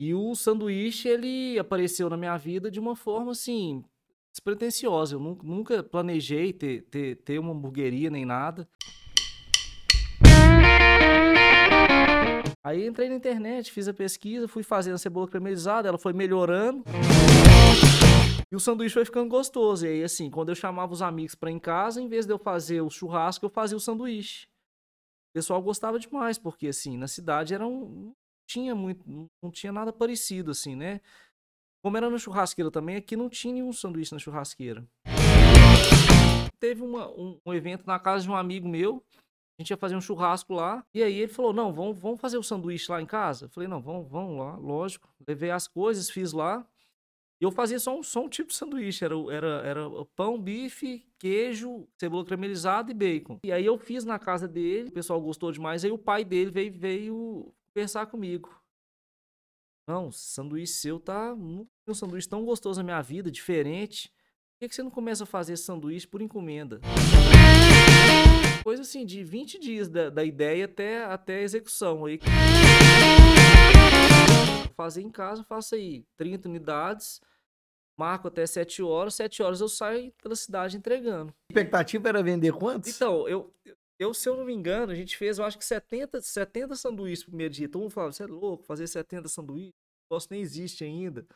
E o sanduíche, ele apareceu na minha vida de uma forma, assim, despretensiosa. Eu nu- nunca planejei ter, ter, ter uma hamburgueria nem nada. Aí entrei na internet, fiz a pesquisa, fui fazendo a cebola caramelizada, ela foi melhorando. E o sanduíche foi ficando gostoso. E aí, assim, quando eu chamava os amigos ir em casa, em vez de eu fazer o churrasco, eu fazia o sanduíche. O pessoal gostava demais, porque, assim, na cidade era um, tinha muito, não tinha nada parecido, assim, né? Como era na churrasqueira também, aqui não tinha nenhum sanduíche na churrasqueira. Teve uma- um, um evento na casa de um amigo meu, a gente ia fazer um churrasco lá, e aí ele falou, não, vamos, vamos fazer o sanduíche lá em casa? Eu falei, não, vamos, vamos lá, lógico. Levei as coisas, fiz lá, e eu fazia só um, só um tipo de sanduíche, era, era, era pão, bife, queijo, cebola caramelizada e bacon. E aí eu fiz na casa dele, o pessoal gostou demais, aí o pai dele veio, veio conversar comigo. Não, sanduíche seu tá. Nunca um sanduíche tão gostoso na minha vida, diferente. Por que, que você não começa a fazer sanduíche por encomenda? Coisa assim, de 20 dias da, da ideia até, até a execução. Aí, fazer em casa, faço aí 30 unidades, marco até 7 horas, 7 horas eu saio pela cidade entregando. A expectativa era vender quantos? Então, eu, eu, se eu não me engano, a gente fez, eu acho que 70, 70 sanduíches no primeiro dia. Todo mundo falava, você é louco, fazer 70 sanduíches? O negócio nem existe ainda.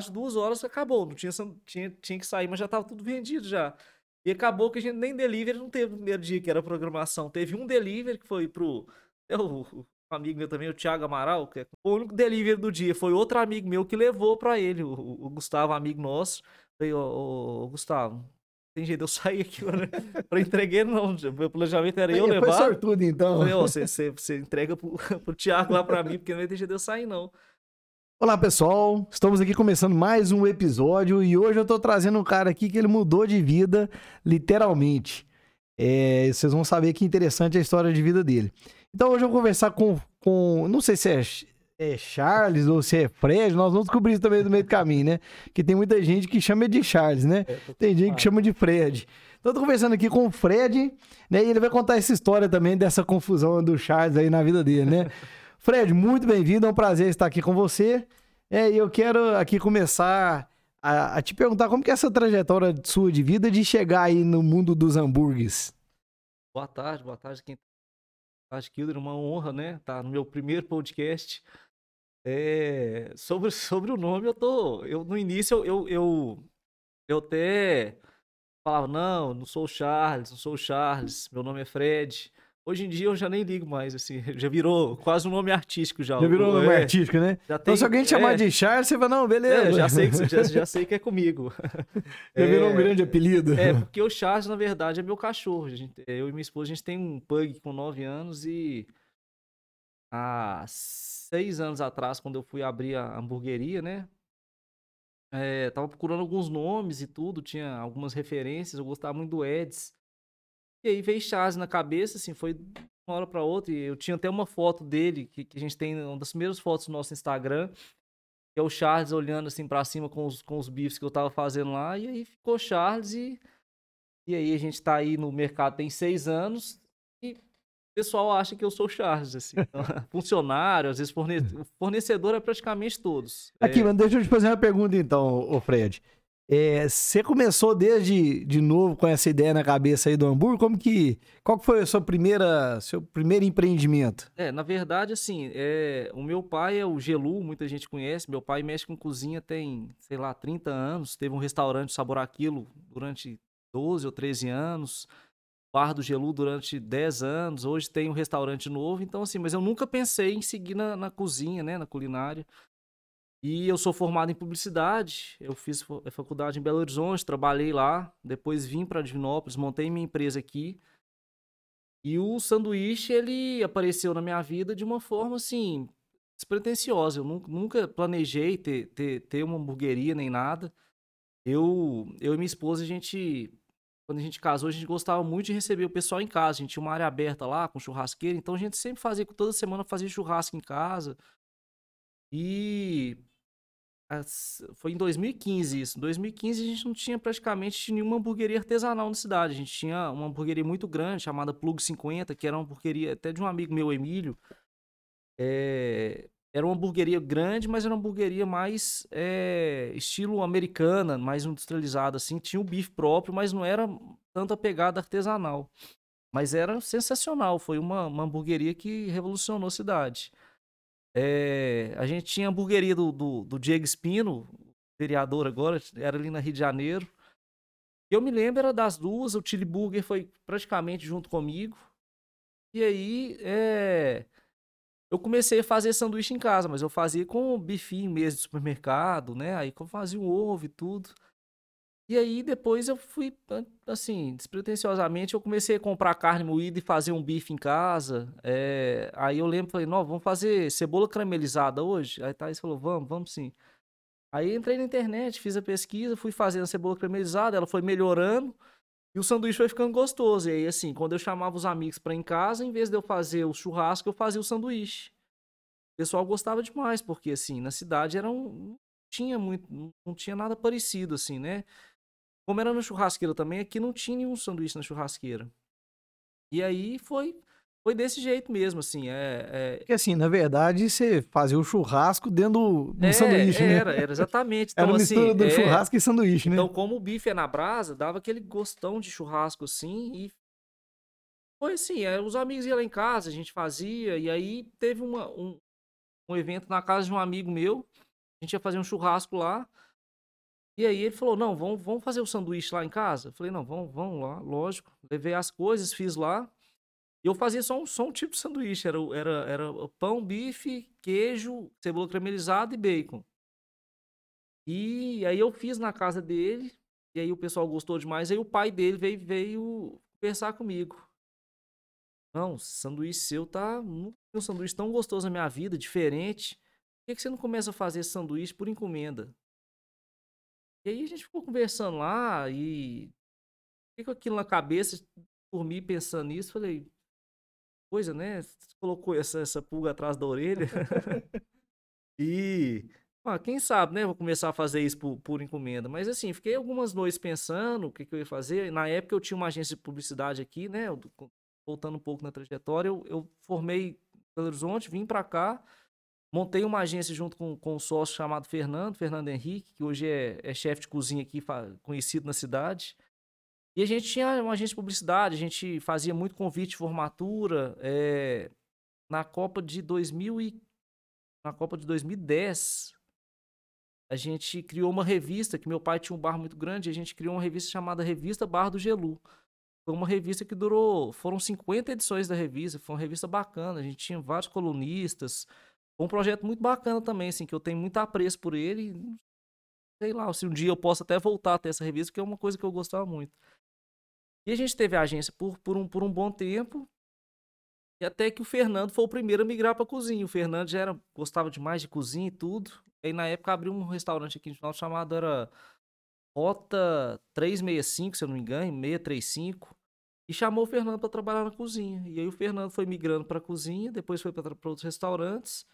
De duas horas acabou, não tinha, tinha, tinha que sair, mas já tava tudo vendido já. E acabou que a gente nem delivery não teve no primeiro dia, que era programação. Teve um delivery que foi pro. é o, o amigo meu também, o Thiago Amaral, que é o único delivery do dia. Foi outro amigo meu que levou pra ele, o, o- o Gustavo, amigo nosso. Falei, ô, ô, ô, Gustavo, tem jeito eu sair aqui, mano. Pra entreguei, não. Meu planejamento era eu Foi levar. sortudo, então. Falei, você, você, você entrega pro, pro Thiago lá pra mim, porque não ter jeito de eu sair, não. Olá, pessoal. Estamos aqui começando mais um episódio e hoje eu tô trazendo um cara aqui que ele mudou de vida, literalmente. É, vocês vão saber que interessante a história de vida dele. Então hoje eu vou conversar com, com não sei se é, é Charles ou se é Fred, nós vamos descobrir isso também no meio do caminho, né? Que tem muita gente que chama de Charles, né? Tem gente que chama de Fred. Então eu tô conversando aqui com o Fred, né? E ele vai contar essa história também dessa confusão do Charles aí na vida dele, né? Fred, muito bem-vindo, é um prazer estar aqui com você. É, e eu quero aqui começar a, a te perguntar como que é essa trajetória sua de vida de chegar aí no mundo dos hambúrgueres. Boa tarde, boa tarde. Quem... Boa tarde, Kilder. Uma honra, né? Tá no meu primeiro podcast. É, sobre, sobre o nome, eu tô. Eu, no início, eu, eu, eu, eu até falava, não, não sou o Charles, não sou o Charles, meu nome é Fred. Hoje em dia eu já nem ligo mais, assim, já virou quase um nome artístico já. Já virou um é, nome artístico, né? Já Então tem- se alguém te chamar é, de Charles, você fala, não, beleza. é, já sei que já, já sei que é comigo. Já virou um É, grande apelido. é, porque o Charles, na verdade, é meu cachorro. Gente- eu e minha esposa, a gente tem um pug com 9 anos e há seis anos atrás, quando eu fui abrir a hamburgueria, né? É, tava procurando alguns nomes e tudo, tinha algumas referências, eu gostava muito do Eds. E aí veio Charles na cabeça, assim, foi de uma hora pra outra. E eu tinha até uma foto dele, que, que a gente tem, uma das primeiras fotos do nosso Instagram, que é o Charles olhando assim pra cima com os, com os bifes que eu tava fazendo lá. E aí ficou Charles e, e aí a gente tá aí no mercado tem seis anos pessoal acha que eu sou o Charles, assim. Então, funcionário, às vezes forne- fornecedor é praticamente todos. Aqui, É, mas deixa eu te fazer uma pergunta então, ô Fred. É, você começou desde de novo com essa ideia na cabeça aí do hambúrguer? Como que. Qual que foi a sua primeira, seu primeiro empreendimento? É, na verdade, assim, é, o meu pai é o Gelu, muita gente conhece. Meu pai mexe com cozinha tem, sei lá, 30 anos. Teve um restaurante Sabor Aquilo durante 12 ou 13 anos. Bar do Gelu durante 10 anos. Hoje tem um restaurante novo. Então, assim, mas eu nunca pensei em seguir na, na cozinha, né, na culinária. E eu sou formado em publicidade. Eu fiz fa- faculdade em Belo Horizonte, trabalhei lá. Depois vim para Divinópolis, montei minha empresa aqui. E o sanduíche, ele apareceu na minha vida de uma forma, assim, despretensiosa. Eu nun- nunca planejei ter, ter, ter uma hamburgueria nem nada. Eu, eu e minha esposa, a gente, quando a gente casou, a gente gostava muito de receber o pessoal em casa. A gente tinha uma área aberta lá, com churrasqueira. Então a gente sempre fazia, toda semana fazia churrasco em casa. E foi em 2015 isso. Em 2015 a gente não tinha praticamente nenhuma hamburgueria artesanal na cidade. A gente tinha uma hamburgueria muito grande chamada Plug 50, que era uma hamburgueria até de um amigo meu, Emílio. É, era uma hamburgueria grande, mas era uma hamburgueria mais é, estilo americana, mais industrializada, assim. Tinha o bife próprio, mas não era tanto a pegada artesanal. Mas era sensacional. Foi uma, uma hamburgueria que revolucionou a cidade. É, a gente tinha a hamburgueria do, do, do Diego Espino, vereador agora, era ali na Rio de Janeiro. Eu me lembro, era das duas, o Chili Burger foi praticamente junto comigo. E aí, é eu comecei a fazer sanduíche em casa, mas eu fazia com bifinho mesmo de supermercado, né? Aí eu fazia o ovo e tudo. E aí depois eu fui, assim, despretensiosamente, eu comecei a comprar carne moída e fazer um bife em casa. É... Aí eu lembro, falei, não, vamos fazer cebola caramelizada hoje? Aí Thaís falou, vamos, vamos sim. Aí entrei na internet, fiz a pesquisa, fui fazendo a cebola caramelizada, ela foi melhorando. E o sanduíche foi ficando gostoso. E aí, assim, quando eu chamava os amigos para em casa, em vez de eu fazer o churrasco, eu fazia o sanduíche. O pessoal gostava demais, porque, assim, na cidade era um... não tinha muito, não tinha nada parecido, assim, né? Como era na churrasqueira também, aqui não tinha nenhum sanduíche na churrasqueira. E aí foi foi desse jeito mesmo, assim. É, é... Porque assim, na verdade, você fazia o churrasco dentro do é, sanduíche, era, né? Era, era exatamente. Então, era uma mistura assim, do é... churrasco e sanduíche, né? Então, como o bife é na brasa, dava aquele gostão de churrasco, assim, e foi assim, é, os amigos iam lá em casa, a gente fazia, e aí teve uma, um, um evento na casa de um amigo meu, a gente ia fazer um churrasco lá, e aí ele falou, não, vamos, vamos fazer o sanduíche lá em casa? Eu falei, não, vamos, vamos lá, lógico. Levei as coisas, fiz lá, eu fazia só um, só um tipo de sanduíche. Era, era, era pão, bife, queijo, cebola caramelizada e bacon. E aí eu fiz na casa dele. E aí o pessoal gostou demais. Aí o pai dele veio, veio conversar comigo. Não, sanduíche seu tá. um sanduíche tão gostoso na minha vida, diferente. Por que, que você não começa a fazer sanduíche por encomenda? E aí a gente ficou conversando lá e. Fiquei com aquilo na cabeça, dormi pensando nisso. Falei, coisa, né? Você colocou essa, essa pulga atrás da orelha. e. Ah, quem sabe, né? Vou começar a fazer isso por, por encomenda. Mas assim, fiquei algumas noites pensando o que, que, eu ia fazer. Na época eu tinha uma agência de publicidade aqui, né? Eu, voltando um pouco na trajetória, eu, eu formei Belo Horizonte, vim para cá, montei uma agência junto com, com um sócio chamado Fernando, Fernando Henrique, que hoje é, é chefe de cozinha aqui, conhecido na cidade. E a gente tinha uma agência de publicidade, a gente fazia muito convite de formatura. É, na Copa de 2000 e, na Copa de 2010, a gente criou uma revista, que meu pai tinha um bar muito grande, a gente criou uma revista chamada Revista Bar do Gelu. Foi uma revista que durou, foram 50 edições da revista, foi uma revista bacana, a gente tinha vários colunistas. Foi um projeto muito bacana também, assim, que eu tenho muito apreço por ele. Sei lá, se um dia eu posso até voltar a ter essa revista, que é uma coisa que eu gostava muito. E a gente teve a agência por, por, um, por um bom tempo. E até que o Fernando foi o primeiro a migrar para cozinha. O Fernando já era, gostava demais de cozinha e tudo. E aí, na época, abriu um restaurante aqui no final chamado era Rota 365, se eu não me engano, 635. E chamou o Fernando para trabalhar na cozinha. E aí o Fernando foi migrando para a cozinha, depois foi para outros restaurantes.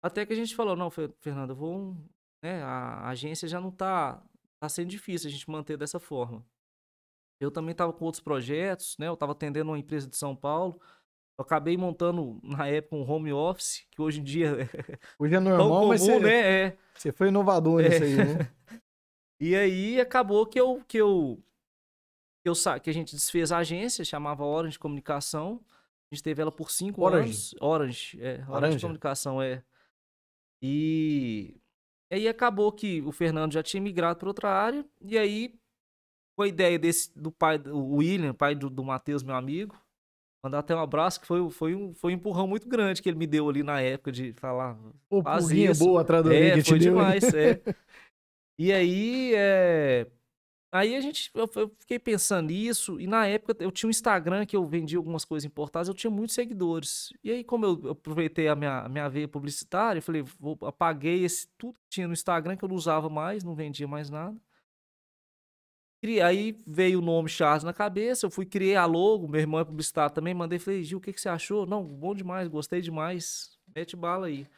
Até que a gente falou: não, Fernando, eu vou. Né, a agência já não tá, tá sendo difícil a gente manter dessa forma. Eu também estava com outros projetos, né? Eu estava atendendo uma empresa de São Paulo. Eu acabei montando, na época, um home office, que hoje em dia Hoje é normal, comum, mas você, né? É. você foi inovador é. nisso aí, né? e aí acabou que eu, que eu, que eu que a gente desfez a agência, chamava Orange Comunicação. A gente teve ela por cinco Orange. anos. Orange, é. Orange, Orange Comunicação, é. E... e aí acabou que o Fernando já tinha migrado para outra área. E aí com a ideia desse, do pai, o William, pai do, do Matheus, meu amigo. Mandar até um abraço, que foi, foi, um, foi um empurrão muito grande que ele me deu ali na época de falar. Faz isso. boa atrás do É, foi demais, é. E aí, é... Aí a gente, eu, eu, fiquei pensando nisso, e na época eu tinha um Instagram que eu vendia algumas coisas importadas, eu tinha muitos seguidores. E aí, como eu, eu aproveitei a minha, a minha veia publicitária, eu falei, vou, apaguei esse, tudo que tinha no Instagram, que eu não usava mais, não vendia mais nada. Aí veio o nome Charles na cabeça, eu fui criei a logo, meu irmão é publicitário também, mandei, falei, Gil, o que, que você achou? Não, bom demais, gostei demais, mete bala aí.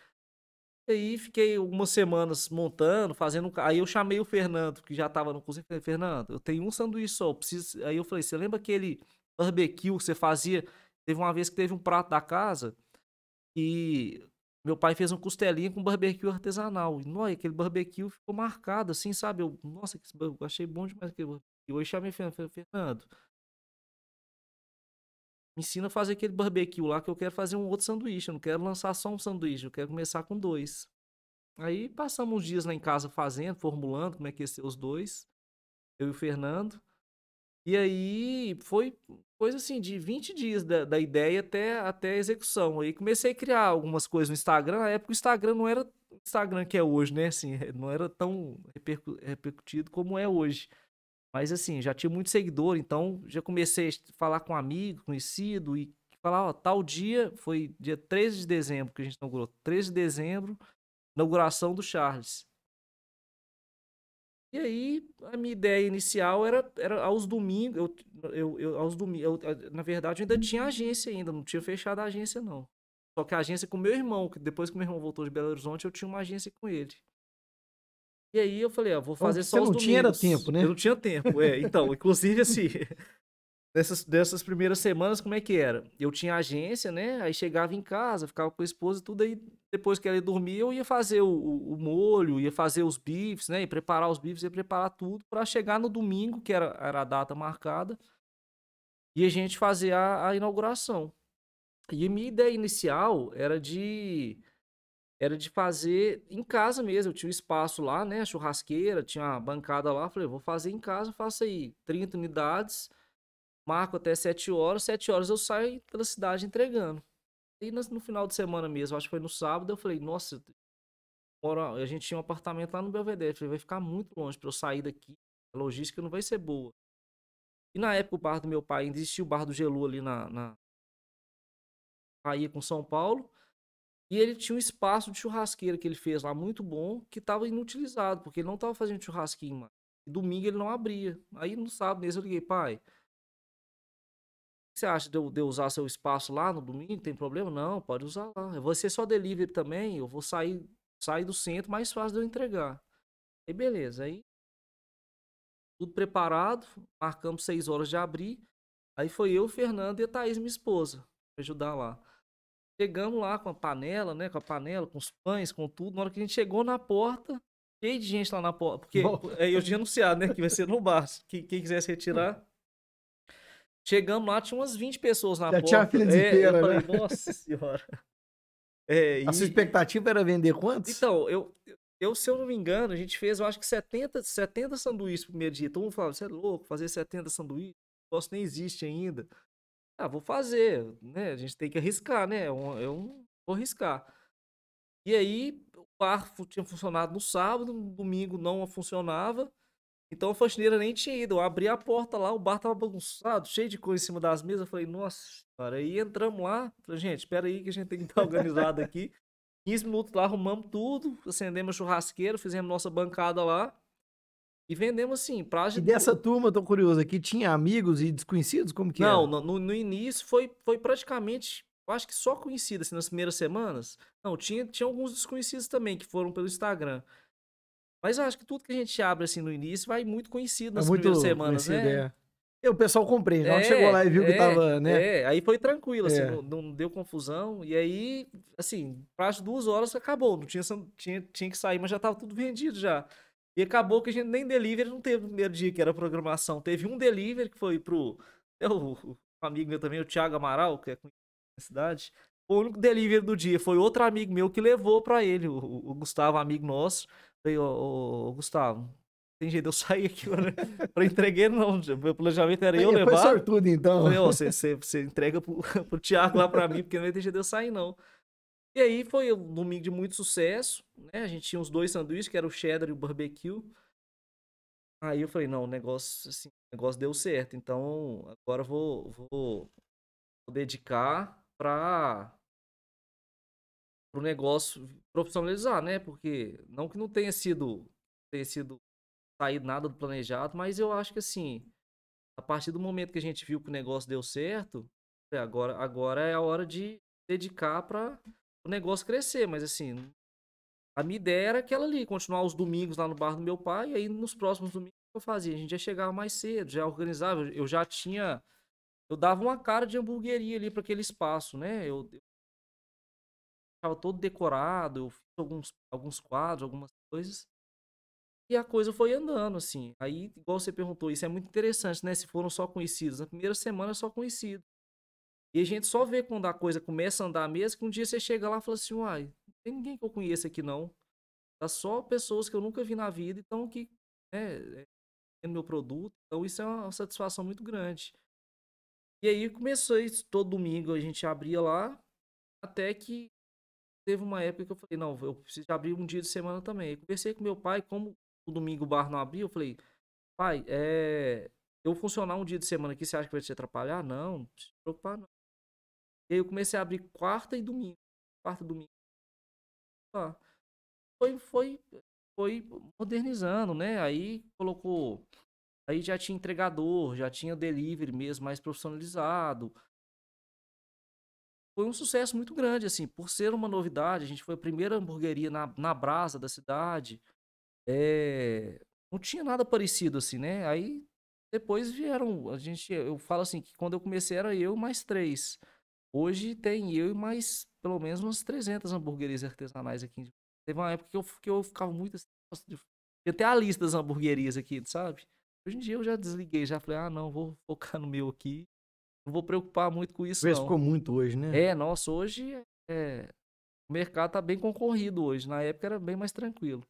Aí fiquei algumas semanas montando, fazendo. Aí eu chamei o Fernando, que já tava no cozinha, falei, Fernando, eu tenho um sanduíche só, preciso. Aí eu falei, você lembra aquele barbecue que você fazia? Teve uma vez que teve um prato da casa e meu pai fez um costelinha com barbecue artesanal. E, nossa, aquele barbecue ficou marcado, assim, sabe? Eu, nossa, que, eu achei bom demais aquele barbecue. E hoje chamei Fernando, Fernando, me ensina a fazer aquele barbecue lá que eu quero fazer um outro sanduíche. Eu não quero lançar só um sanduíche, eu quero começar com dois. Aí passamos uns dias lá em casa fazendo, formulando como é que ia ser os dois. Eu e o Fernando. E aí foi coisa assim, de 20 dias da, da ideia até, até a execução. Aí comecei a criar algumas coisas no Instagram. Na época o Instagram não era o Instagram que é hoje, né? Assim, não era tão repercu repercutido como é hoje. Mas assim, já tinha muito seguidor, então já comecei a falar com um amigo, conhecido, e falar, ó, tal dia, foi dia 13 de dezembro que a gente inaugurou. 13 de dezembro, inauguração do Charles. E aí, a minha ideia inicial era, era aos domingos, eu, eu, eu aos domingos, eu, na verdade, eu ainda tinha agência ainda, não tinha fechado a agência, não. Só que a agência com meu irmão, que depois que meu irmão voltou de Belo Horizonte, eu tinha uma agência com ele. E aí eu falei, ó, vou fazer Você só os não domingos. tinha era tempo, né? Eu não tinha tempo, é. Então, inclusive assim, dessas, dessas primeiras semanas, como é que era? Eu tinha agência, né? Aí chegava em casa, ficava com a esposa e tudo, aí depois que ela ia dormir, eu ia fazer o, o, molho, ia fazer os bifes, né? E preparar os bifes, ia preparar tudo para chegar no domingo, que era, era a data marcada, e a gente fazer a, a inauguração. E a minha ideia inicial era de era de fazer em casa mesmo. Eu tinha um espaço lá, né? Churrasqueira, tinha uma bancada lá. Falei, vou fazer em casa, faço aí 30 unidades, marco até 7 horas. 7 horas eu saio pela cidade entregando. E no, final de semana mesmo, acho que foi no sábado, eu falei, nossa, moro, a gente tinha um apartamento lá no Belvedere. Falei, vai ficar muito longe para eu sair daqui. A logística não vai ser boa. E na época o bar do meu pai ainda existia o bar do Gelu ali na, na... Com São Paulo. E ele tinha um espaço de churrasqueira que ele fez lá muito bom, que estava inutilizado, porque ele não estava fazendo churrasquinho, mano. E domingo ele não abria. Aí no sábado mesmo eu liguei, pai. Você acha de eu, de eu usar seu espaço lá no domingo? Tem problema? Não, pode usar lá. Eu vou ser só delivery também, eu vou sair, sair do centro, mais fácil de eu entregar. Aí beleza, aí tudo preparado, marcamos seis horas de abrir. Aí foi eu, Fernando e a Thaís, minha esposa, pra ajudar lá. Chegamos lá com a panela, né? Com a panela, com os pães, com tudo. Na hora que a gente chegou na porta, cheio de gente lá na porta. Porque Bom. é, eu tinha anunciado, né? Que vai ser no bar. Que, quem quisesse retirar. Chegamos lá, tinha umas 20 pessoas na Já porta. tinha a fila É, espera, eu falei, né? nossa senhora. É, A sua e- expectativa era vender quantos? então, eu, eu, se eu não me engano, a gente fez, eu acho que 70, 70 sanduíches no primeiro dia. Todo mundo falava, você é louco, fazer 70 sanduíches? O negócio nem existe ainda. Ah, vou fazer, né? A gente tem que arriscar, né? Eu, eu vou arriscar. E aí, o bar tinha funcionado no sábado, no domingo não funcionava. Então a faxineira nem tinha ido. Eu abri a porta lá, o bar tava bagunçado, cheio de coisa em cima das mesas. Eu falei, nossa, cara. Aí entramos lá. Falei, gente, espera aí que a gente tem que estar organizado aqui. 15 minutos lá, arrumamos tudo, acendemos a churrasqueira, fizemos nossa bancada lá. E vendemos assim, prazo E dessa turma, tô curioso aqui, tinha amigos e desconhecidos? Como que Não, era? no, no- no início foi, foi praticamente, eu acho que só conhecido, assim, nas primeiras semanas. Não, tinha, tinha alguns desconhecidos também que foram pelo Instagram. Mas eu acho que tudo que a gente abre assim no início vai muito conhecido nas é muito primeiras semanas, né? é. E o pessoal compreende. Que É, chegou lá e viu que é, tava, né? É, aí foi tranquilo, assim, É. não, não deu confusão. E aí, assim, de duas horas acabou. Não tinha, tinha, tinha que sair, mas já tava tudo vendido já. E acabou que a gente nem delivery não teve no primeiro dia, que era programação. Teve um delivery que foi pro. É o, amigo meu também, o Thiago Amaral, que é conhecido na cidade. O único delivery do dia foi outro amigo meu que levou pra ele, o- o Gustavo, amigo nosso. Falei, ô, ô, Gustavo, tem jeito de eu sair aqui, mano. Pra entreguei, não. Meu planejamento era eu Aí, Foi levar. sortudo, então. Falei, ó, você, você, você entrega pro, pro Thiago lá pra mim, porque não ter jeito de eu sair, não. E aí foi um domingo de muito sucesso, né? A gente tinha os dois sanduíches, que era o cheddar e o barbecue. Aí eu falei, não, o negócio, assim, o negócio deu certo. Então, agora eu vou, vou, vou dedicar pra o negócio profissionalizar, né? Porque não que não tenha sido tenha sido saído nada do planejado, mas eu acho que assim, a partir do momento que a gente viu que o negócio deu certo, agora, agora é a hora de dedicar para o negócio crescer. Mas assim, a minha ideia era aquela ali, continuar os domingos lá no bar do meu pai, e aí nos próximos domingos eu fazia. A gente já chegava mais cedo, já organizava, eu já tinha. Eu dava uma cara de hamburgueria ali para aquele espaço, né? Eu, eu deixava todo decorado, eu fiz alguns, alguns quadros, algumas coisas. E a coisa foi andando, assim. Aí, igual você perguntou, isso é muito interessante, né? Se foram só conhecidos. Na primeira semana só conhecido. E a gente só vê quando a coisa começa a andar mesmo, que um dia você chega lá e fala assim, uai, não tem ninguém que eu conheça aqui não. Tá só pessoas que eu nunca vi na vida, então que, né, é meu produto. Então isso é uma satisfação muito grande. E aí começou isso, todo domingo a gente abria lá, até que teve uma época que eu falei, não, eu preciso abrir um dia de semana também. Eu conversei com meu pai, como o domingo o bar não abria, eu falei, pai, é, eu funcionar um dia de semana aqui, você acha que vai te atrapalhar? Não, não se preocupar não. E aí eu comecei a abrir quarta e domingo. Quarta e domingo. Ah, foi, foi, foi modernizando, né? Aí colocou. Aí já tinha entregador, já tinha delivery mesmo, mais profissionalizado. Foi um sucesso muito grande, assim, por ser uma novidade. A gente foi a primeira hamburgueria na, na brasa da cidade. É, não tinha nada parecido assim, né? Aí depois vieram, a gente, eu falo assim que quando eu comecei era eu mais três. Hoje tem eu e mais pelo menos umas 300 hamburguerias artesanais aqui. Teve uma época que eu, que eu ficava muito assim, até a lista das hamburguerias aqui, sabe? Hoje em dia eu já desliguei, já falei, ah, não, vou focar no meu aqui. Não vou preocupar muito com isso, não. ficou muito hoje, né? É, nossa, hoje é... o mercado tá bem concorrido hoje. Na época era bem mais tranquilo.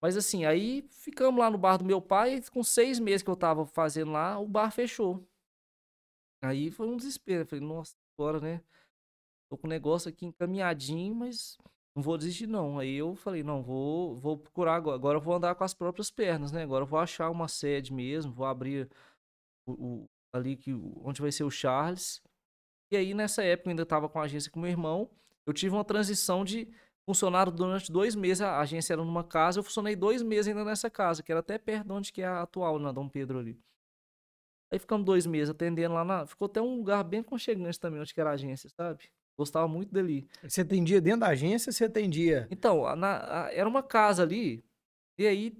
Mas assim, aí ficamos lá no bar do meu pai, e com seis meses que eu tava fazendo lá, o bar fechou. Aí foi um desespero. Eu falei, nossa, agora, né? Tô com o negócio aqui encaminhadinho, mas não vou desistir, não. Aí eu falei, não, vou, vou procurar agora. Agora eu vou andar com as próprias pernas, né? Agora eu vou achar uma sede mesmo, vou abrir o, o ali que, onde vai ser o Charles. E aí, nessa época, eu ainda tava com a agência com meu irmão. Eu tive uma transição de funcionário durante dois meses. A agência era numa casa, eu funcionei dois meses ainda nessa casa, que era até perto de onde que é a atual, na Dom Pedro ali. Aí ficamos dois meses atendendo lá na. Ficou até um lugar bem aconchegante também, onde que era a agência, sabe? Gostava muito dali. Você atendia dentro da agência, você atendia. Então, a- na- a- era uma casa ali, e aí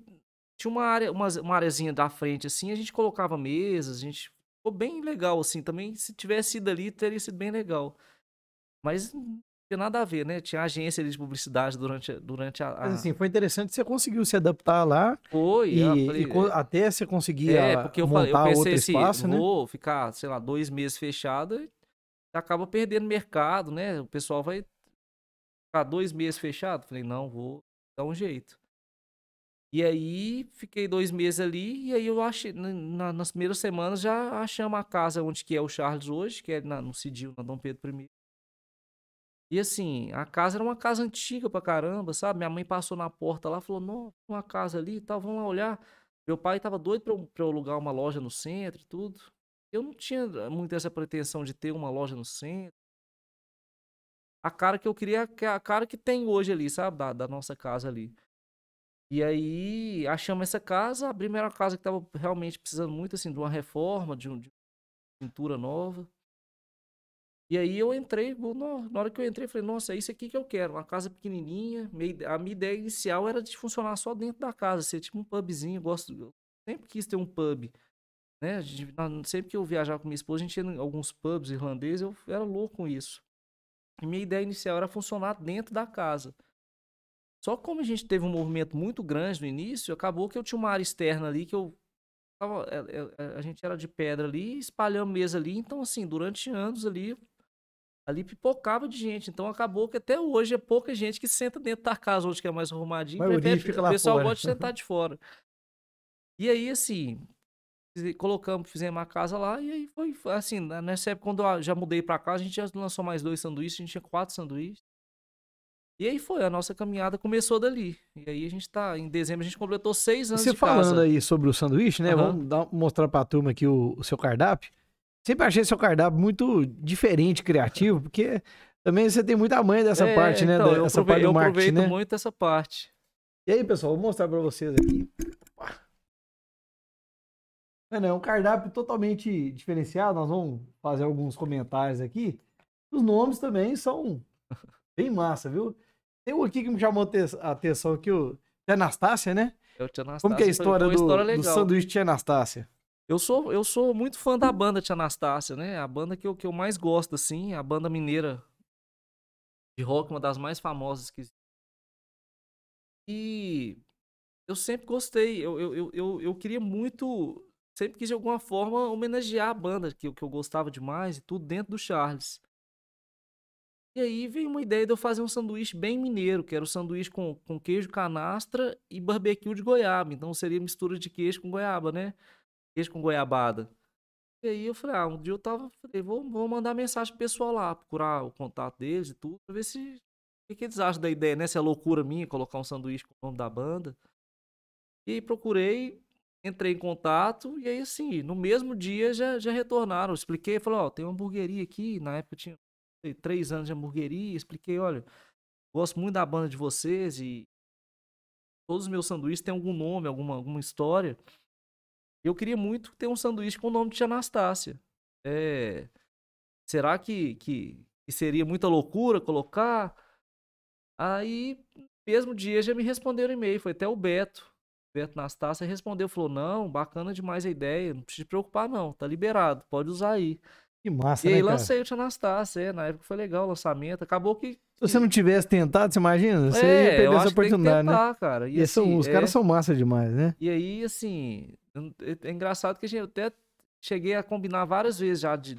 tinha uma área, uma, uma areazinha da frente, assim, a gente colocava mesas, a gente. Ficou bem legal, assim. Também, se tivesse ido ali, teria sido bem legal. Mas não tinha nada a ver, né? Tinha agência ali de publicidade durante, a- durante a. Mas a- assim, foi interessante você conseguiu se adaptar lá Foi, e, eu e falei, co- até você conseguir É, ah, porque eu, falei, eu montar pensei assim, espaço, né? vou ficar, sei lá, dois meses fechado, e acaba perdendo mercado, né? O pessoal vai ficar dois meses fechado. Falei, não, vou dar um jeito. E aí, fiquei dois meses ali, e aí eu achei, na- na- nas primeiras semanas, já achamos a casa onde que é o Charles hoje, que é na, no Cidil, na Dom Pedro I. E assim, a casa era uma casa antiga pra caramba, sabe? Minha mãe passou na porta lá, falou, não, uma casa ali e tal, vamos lá olhar. Meu pai tava doido pra eu, pra eu alugar uma loja no centro e tudo. Eu não tinha muito essa pretensão de ter uma loja no centro. A cara que eu queria, que é a cara que tem hoje ali, sabe? Da, da nossa casa ali. E aí, achamos essa casa, abrimos era uma casa que tava realmente precisando muito, assim, de uma reforma, de, um, de pintura nova. E aí eu entrei, na hora que eu entrei, falei, nossa, é isso aqui que eu quero. Uma casa pequenininha. A minha ideia inicial era de funcionar só dentro da casa, ser tipo um pubzinho. Eu gosto, eu sempre quis ter um pub. Né? A gente- sempre que eu viajava com minha esposa, a gente ia em alguns pubs irlandeses, eu era louco com isso. E minha ideia inicial era funcionar dentro da casa. Só que como a gente teve um movimento muito grande no início, acabou que eu tinha uma área externa ali que eu tava, é, é, é, a gente era de pedra ali, espalhamos mesa ali, então assim, durante anos ali, ali pipocava de gente. Então acabou que até hoje é pouca gente que senta dentro da casa onde que é mais arrumadinho. A maioria prefere- fica lá o pessoal fora. gosta de sentar de fora. E aí, assim, colocamos, fizemos a casa lá, e aí foi, assim, nessa época, quando eu já mudei pra cá, a gente já lançou mais dois sanduíches, a gente tinha quatro sanduíches. E aí foi, a nossa caminhada começou dali. E aí a gente tá, em dezembro, a gente completou seis E anos você de falando casa. aí sobre o sanduíche, né? Aham. Vamos dar- mostrar pra turma aqui o, o seu cardápio. Sempre achei seu cardápio muito diferente, criativo, porque também você tem muita manha dessa É, parte, né? então, eu, essa parte do eu marketing, aproveito né? muito essa parte. E aí, pessoal, vou mostrar pra vocês aqui. Mano, é um cardápio totalmente diferenciado. Nós vamos fazer alguns comentários aqui. Os nomes também são bem massa, viu? Tem um aqui que me chamou a atenção aqui, o Tia Anastácia, né? Eu tinha Como que é a Anastácia, história, uma do, história do sanduíche Tia Anastácia? Eu sou, eu sou muito fã da banda Tia Anastácia, né? A banda que eu, que eu mais gosto, assim, a banda mineira de rock, uma das mais famosas que existe. E eu sempre gostei, eu, eu, eu, eu, queria muito, sempre quis de alguma forma homenagear a banda, que, que eu gostava demais e tudo, dentro do Charles. E aí veio uma ideia de eu fazer um sanduíche bem mineiro, que era o sanduíche com, com queijo canastra e barbecue de goiaba. Então seria mistura de queijo com goiaba, né? Queijo com goiabada. E aí eu falei, ah, um dia eu tava, falei, vou, vou mandar mensagem pro pessoal lá, procurar o contato deles e tudo, pra ver se o que, que eles acham da ideia, né? Se é loucura minha colocar um sanduíche com o nome da banda. E aí procurei, entrei em contato, e aí assim, no mesmo dia já, já retornaram. Eu expliquei, falei, ó, tem uma hamburgueria aqui, na época tinha três anos de hamburgueria, expliquei, olha, gosto muito da banda de vocês e todos os meus sanduíches têm algum nome, alguma, alguma história. Eu queria muito ter um sanduíche com o nome de Anastácia. É, será que, que, que seria muita loucura colocar? Aí, mesmo dia, já me responderam e-mail. Foi até o Beto. Beto Anastácia respondeu, falou, não, bacana demais a ideia, não precisa te preocupar não, tá liberado, pode usar aí. Que massa, E né, aí lancei o Tia Anastácia, é, na época foi legal o lançamento. Acabou que. Se você não tivesse tentado, você imagina? Você ia é, perder eu essa oportunidade, né? tentar, cara. E, E são- assim, os é, caras são massa demais, né? E aí, assim, é, é engraçado que a gente eu até cheguei a combinar várias vezes já de,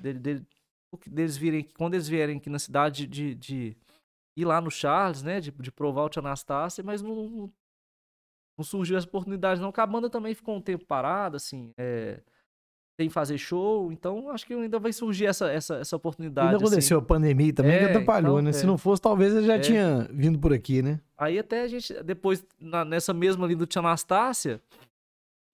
o que deles virem, quando eles vierem aqui na cidade, de, de ir lá no Charles, né? De, de provar o Tia Anastácia, mas não, não, não surgiu essa oportunidade, não, porque a banda também ficou um tempo parada, assim, é, sem fazer show, então acho que ainda vai surgir essa, essa, essa oportunidade. Ainda assim. aconteceu a pandemia também que É, atrapalhou, então, né? é. Se não fosse, talvez ele já É. tinha vindo por aqui, né? Aí até a gente, depois, na- nessa mesma ali do Tia Anastácia,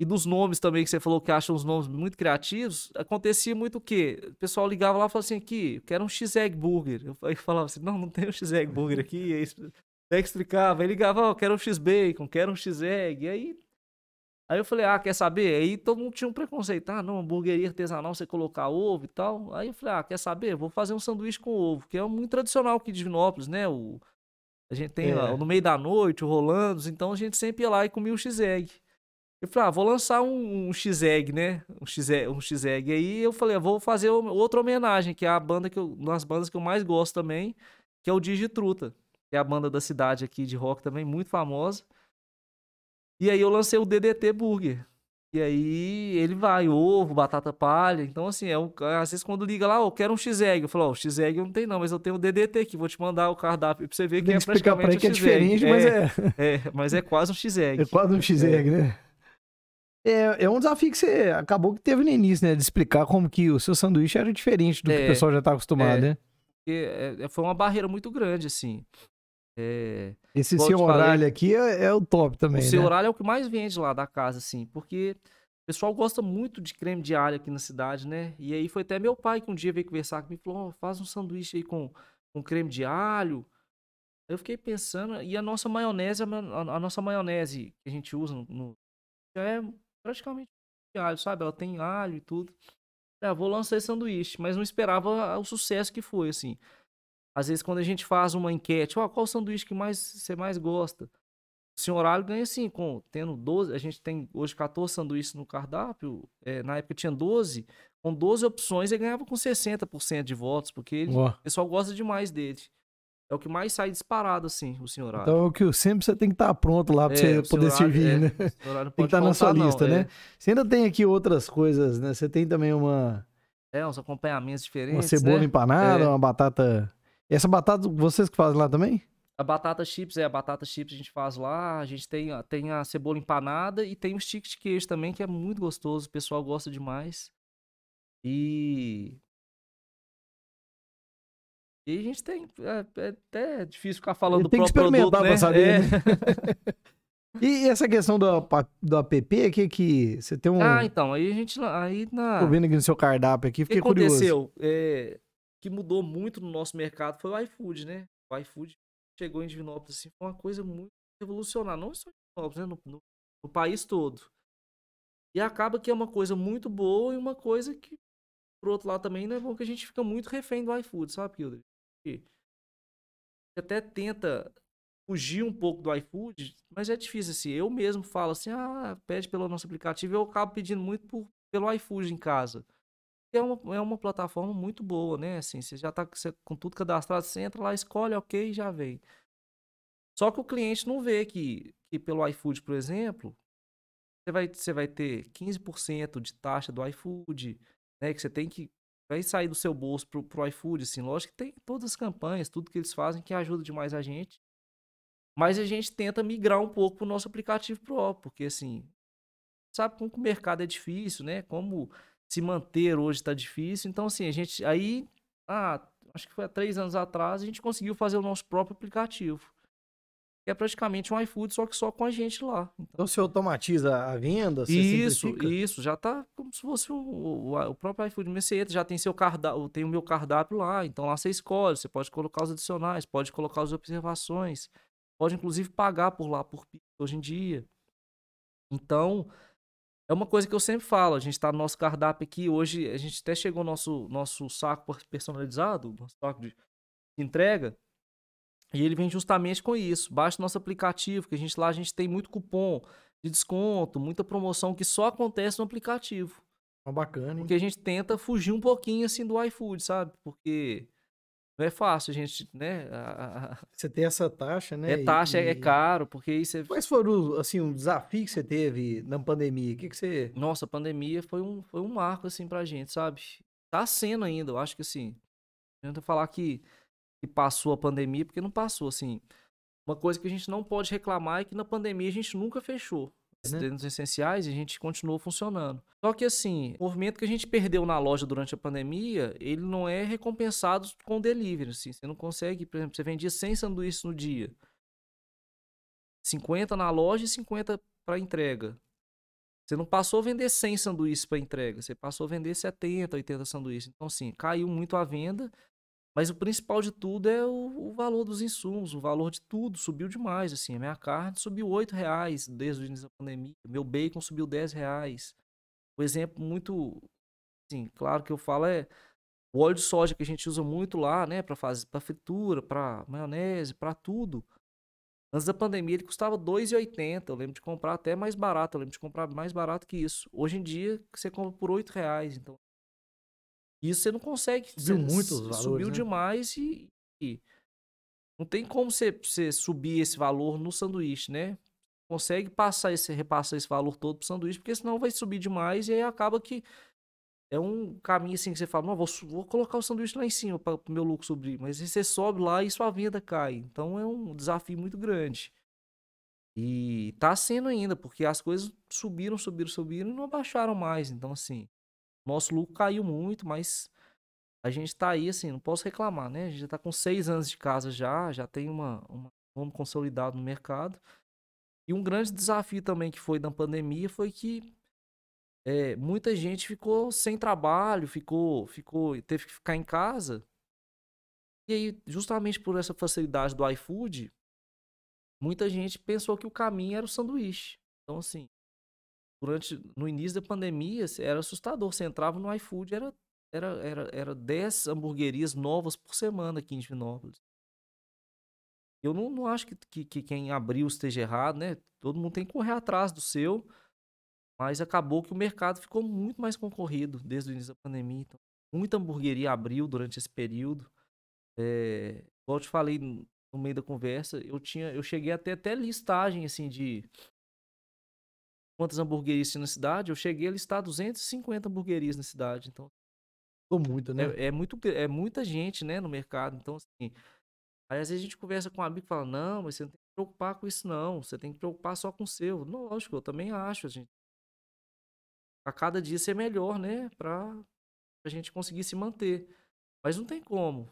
e dos nomes também que você falou que acham os nomes muito criativos, acontecia muito o quê? O pessoal ligava lá e falava assim, aqui, eu quero um X-Egg Burger. Eu aí falava assim, não, não tem um X-Egg Burger aqui. E aí até que explicava, aí ligava, ó, eu quero um X-Bacon, quero um X-Egg. E aí, aí eu falei, ah, quer saber? Aí todo mundo tinha um preconceito, ah, não, hamburgueria artesanal, você colocar ovo e tal. Aí eu falei, ah, quer saber? Vou fazer um sanduíche com ovo, que é muito tradicional aqui de Divinópolis, né? O, a gente tem É. ó, no meio da noite, o Rolandos, então a gente sempre ia lá e comia o X-Egg. Eu falei, ah, vou lançar um, um X-Egg, né? Um X-Egg. Um X-Egg. Aí eu falei, ah, vou fazer outra homenagem, que é a banda que eu, uma das bandas que eu mais gosto também, que é o Digitruta, que é a banda da cidade aqui de rock também, muito famosa. E aí eu lancei o DDT Burger. E aí ele vai, ovo, batata palha. Então, assim, é um, às vezes quando liga lá, ó, eu quero um X-Egg. Eu falo, ó, o X-Egg não tenho não, mas eu tenho o DDT aqui, vou te mandar o cardápio pra você ver que Tem é que explicar pra ele praticamente que é diferente, mas é, é, é, mas é quase um X-Egg. é quase um X-Egg, né? É, é um desafio que você acabou que teve no início, né? De explicar como que o seu sanduíche era diferente do que o É, pessoal já tá acostumado, é. né? Porque é- é- foi uma barreira muito grande, assim. É, Esse seu horário aqui é, é o top também, o seu né? horário é o que mais vende lá da casa, assim, porque o pessoal gosta muito de creme de alho aqui na cidade, né? E aí foi até meu pai que um dia veio conversar comigo e falou: "Ó, faz um sanduíche aí com, com creme de alho. Eu fiquei pensando, e a nossa maionese, a, a nossa maionese que a gente usa no, no- já é praticamente de alho, sabe? Ela tem alho e tudo. É, vou lançar esse sanduíche, mas não esperava o sucesso que foi, assim. Às vezes, quando a gente faz uma enquete, ó, qual sanduíche que mais você mais gosta? O senhor Alho ganha assim, com, tendo 12, a gente tem hoje 14 sanduíches no cardápio, é, na época tinha 12, com 12 opções ele ganhava com 60% de votos, porque ele- o pessoal gosta demais dele. É o que mais sai disparado, assim, o senhor Alho. então, o que sempre você tem que estar pronto lá pra É, você poder servir, é, né? Tem que estar na sua não, lista, é. né? Você ainda tem aqui outras coisas, né? Você tem também uma, É, uns acompanhamentos uma diferentes, cebola né? empanada, É. uma batata. Essa batata, vocês que fazem lá também? A batata chips, é, a batata chips a gente faz lá, a gente tem, a- tem a cebola empanada e tem o stick de queijo também, que é muito gostoso, o pessoal gosta demais. E... E a gente tem, é, é até difícil ficar falando do tem que próprio produto, experimentar né? pra saber, É. né? E essa questão do, do app, que que você tem um... Ah, então, aí a gente, aí na... Tô vendo aqui no seu cardápio aqui, O que fiquei curioso. aconteceu? É, que mudou muito no nosso mercado foi o iFood, né? O iFood chegou em Divinópolis, assim, foi uma coisa muito revolucionária, não só em Divinópolis, né? No, no- no país todo. E acaba que é uma coisa muito boa e uma coisa que, por outro lado, também não é bom que a gente fica muito refém do iFood, sabe, Hilder? Até tenta fugir um pouco do iFood, mas é difícil, assim. Eu mesmo falo assim, ah, pede pelo nosso aplicativo, eu acabo pedindo muito por, pelo iFood em casa. É uma, é uma plataforma muito boa, né? Assim, você já tá com tudo cadastrado, você entra lá, escolhe, ok, já vem. Só que o cliente não vê que, que pelo iFood, por exemplo, você vai, você vai ter 15% de taxa do iFood, né? Que você tem que. Vai sair do seu bolso pro, pro iFood, assim. Lógico que tem todas as campanhas, tudo que eles fazem que ajuda demais a gente. Mas a gente tenta migrar um pouco pro nosso aplicativo próprio, porque assim, sabe como o mercado é difícil, né? Como se manter hoje está difícil. Então, assim, a gente. Aí, ah, acho que foi há três anos atrás, a gente conseguiu fazer o nosso próprio aplicativo. Que é praticamente um iFood, só que só com a gente lá. Então, Então você automatiza a venda, isso, simplifica? isso, já tá como se fosse o, o, o próprio iFood. Você entra, já tem seu cardápio, tem o meu cardápio lá, então lá você escolhe, você pode colocar os adicionais, pode colocar as observações, pode inclusive pagar por lá por hoje em dia. Então, é uma coisa que eu sempre falo, a gente tá no nosso cardápio aqui, hoje a gente até chegou no nosso, nosso saco personalizado, nosso saco de entrega, e ele vem justamente com isso. Baixa o nosso aplicativo, que a gente lá a gente tem muito cupom de desconto, muita promoção que só acontece no aplicativo. Bacana, hein? Porque a gente tenta fugir um pouquinho assim do iFood, sabe? Porque não é fácil a gente, né? a- a- Você tem essa taxa, né? É taxa, é, é E- caro, porque aí você. Quais foram, assim, um desafio que você teve na pandemia? O que, que você... Nossa, a pandemia foi um, foi um marco, assim, pra gente, sabe? Tá sendo ainda, eu acho que assim. Não adianta falar que, que passou a pandemia, porque não passou, assim. Uma coisa que a gente não pode reclamar é que na pandemia a gente nunca fechou. Né? Essenciais, a gente continuou funcionando. Só que assim, o movimento que a gente perdeu na loja durante a pandemia, ele não é recompensado com delivery, assim. Você não consegue, por exemplo, você vendia 100 sanduíches no dia. 50 na loja e 50 para entrega. Você não passou a vender 100 sanduíches para entrega, você passou a vender 70, 80 sanduíches. Então, assim, caiu muito a venda, mas o principal de tudo é o, o valor dos insumos, o valor de tudo subiu demais. Assim, a minha carne subiu 8 reais desde o início da pandemia, meu bacon subiu 10 reais. O exemplo muito, assim, claro que eu falo é o óleo de soja que a gente usa muito lá, né, para fazer para fritura, para maionese, para tudo. Antes da pandemia ele custava R$ 2,80. Eu lembro de comprar até mais barato. Eu lembro de comprar mais barato que isso. Hoje em dia você compra por 8 reais. Então, isso você não consegue. Subiu você- muito os valores, Subiu né? demais e, e não tem como você, você subir esse valor no sanduíche, né? Consegue passar esse, repassar esse valor todo pro sanduíche, porque senão vai subir demais e aí acaba que é um caminho assim que você fala, não, vou, vou colocar o sanduíche lá em cima para o meu lucro subir. Mas aí você sobe lá e sua venda cai. Então é um desafio muito grande. E tá sendo ainda, porque as coisas subiram, subiram, subiram e não abaixaram mais. Então, assim, nosso lucro caiu muito, mas a gente tá aí, assim, não posso reclamar, né? A gente já tá com seis anos de casa já, já tem uma, uma nome consolidado no mercado. E um grande desafio também que foi da pandemia foi que é, muita gente ficou sem trabalho, ficou, ficou, teve que ficar em casa. E aí, justamente por essa facilidade do iFood, muita gente pensou que o caminho era o sanduíche. Então, assim, durante, no início da pandemia, era assustador. Você entrava no iFood, era, era, era, era 10 hamburguerias novas por semana aqui em Divinópolis. Eu não, não acho que, que, que quem abriu esteja errado, né? Todo mundo tem que correr atrás do seu. Mas acabou que o mercado ficou muito mais concorrido desde o início da pandemia. Então, muita hamburgueria abriu durante esse período. É, igual eu te falei no meio da conversa, eu tinha, eu cheguei até até listagem assim de quantas hamburguerias tinha na cidade. Eu cheguei a listar 250 hamburguerias na cidade. Então, Ficou muito, né? é, é muito, é muita gente, né, no mercado. Então, assim, aí às vezes a gente conversa com um amigo e fala, não, mas você não tem que se preocupar com isso, não. Você tem que preocupar só com o seu. Não, lógico, eu também acho, a gente. A cada dia ser melhor, né? Pra a gente conseguir se manter. Mas não tem como.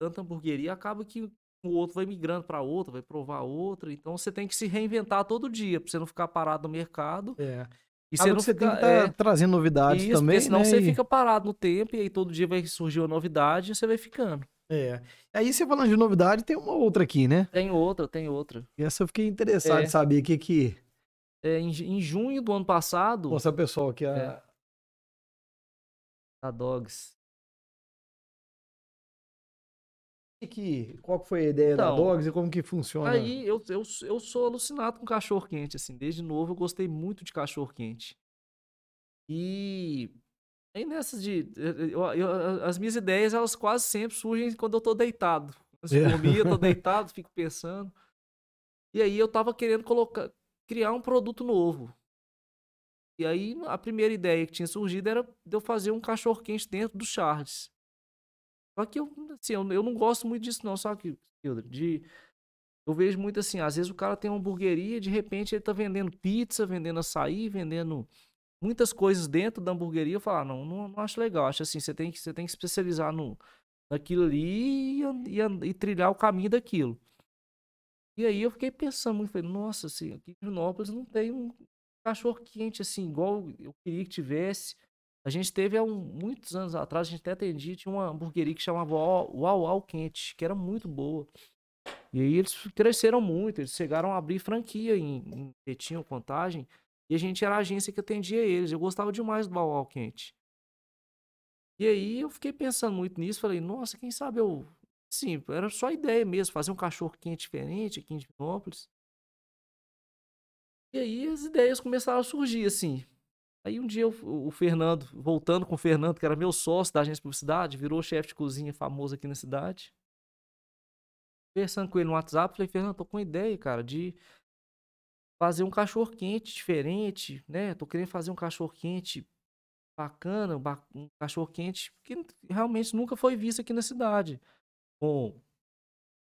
Tanta hamburgueria acaba que o outro vai migrando para outra, vai provar outra. Então você tem que se reinventar todo dia, pra você não ficar parado no mercado. É. E você não você tem que estar é, trazendo novidades isso, também, porque senão né? você fica parado no tempo e aí todo dia vai surgir uma novidade e você vai ficando. É. Aí você falando de novidade, tem uma outra aqui, né? Tem outra, tem outra. E essa eu fiquei interessado É. em saber o que que... É, em, em junho do ano passado, Mostrar pro pessoal aqui a... É. a Dogs. Que Qual que foi a ideia da Então, Dogs e como que funciona? Aí eu, eu, eu sou alucinado com cachorro quente, assim. Desde novo eu gostei muito de cachorro quente. E Aí nessas de. eu- eu- as minhas ideias, elas quase sempre surgem quando eu tô deitado. Antes de É. dormir, eu tô deitado, fico pensando. E aí eu tava querendo colocar, criar um produto novo. E aí a primeira ideia que tinha surgido era de eu fazer um cachorro quente dentro do Charles. Só que eu, assim, eu, eu não gosto muito disso, não, sabe, Hildre? De. Eu vejo muito assim, às vezes o cara tem uma hamburgueria, de repente ele tá vendendo pizza, vendendo açaí, vendendo muitas coisas dentro da hamburgueria. Eu falo, ah, não, não, não acho legal. Acho assim, você tem que, você tem que especializar no, naquilo ali e, e, e trilhar o caminho daquilo. E aí eu fiquei pensando muito, falei, nossa, assim, aqui em Divinópolis não tem um cachorro quente assim, igual eu queria que tivesse. A gente teve há um- muitos anos atrás, a gente até atendia, tinha uma hamburgueria que chamava Uau Uau Quente, que era muito boa. E aí eles cresceram muito, eles chegaram a abrir franquia em, em Betinho, Contagem, e a gente era a agência que atendia eles. Eu gostava demais do Uau Uau Quente. E aí eu fiquei pensando muito nisso, falei, nossa, quem sabe eu... Sim, era só ideia mesmo, fazer um cachorro quente diferente aqui em Divinópolis. E aí as ideias começaram a surgir, assim. Aí um dia o, o Fernando, voltando com o Fernando, que era meu sócio da agência de publicidade, virou chefe de cozinha famoso aqui na cidade. Conversando com ele no WhatsApp, falei, Fernando, tô com ideia, cara, de fazer um cachorro quente diferente, né? Tô querendo fazer um cachorro quente bacana, ba- um cachorro quente que realmente nunca foi visto aqui na cidade. Bom,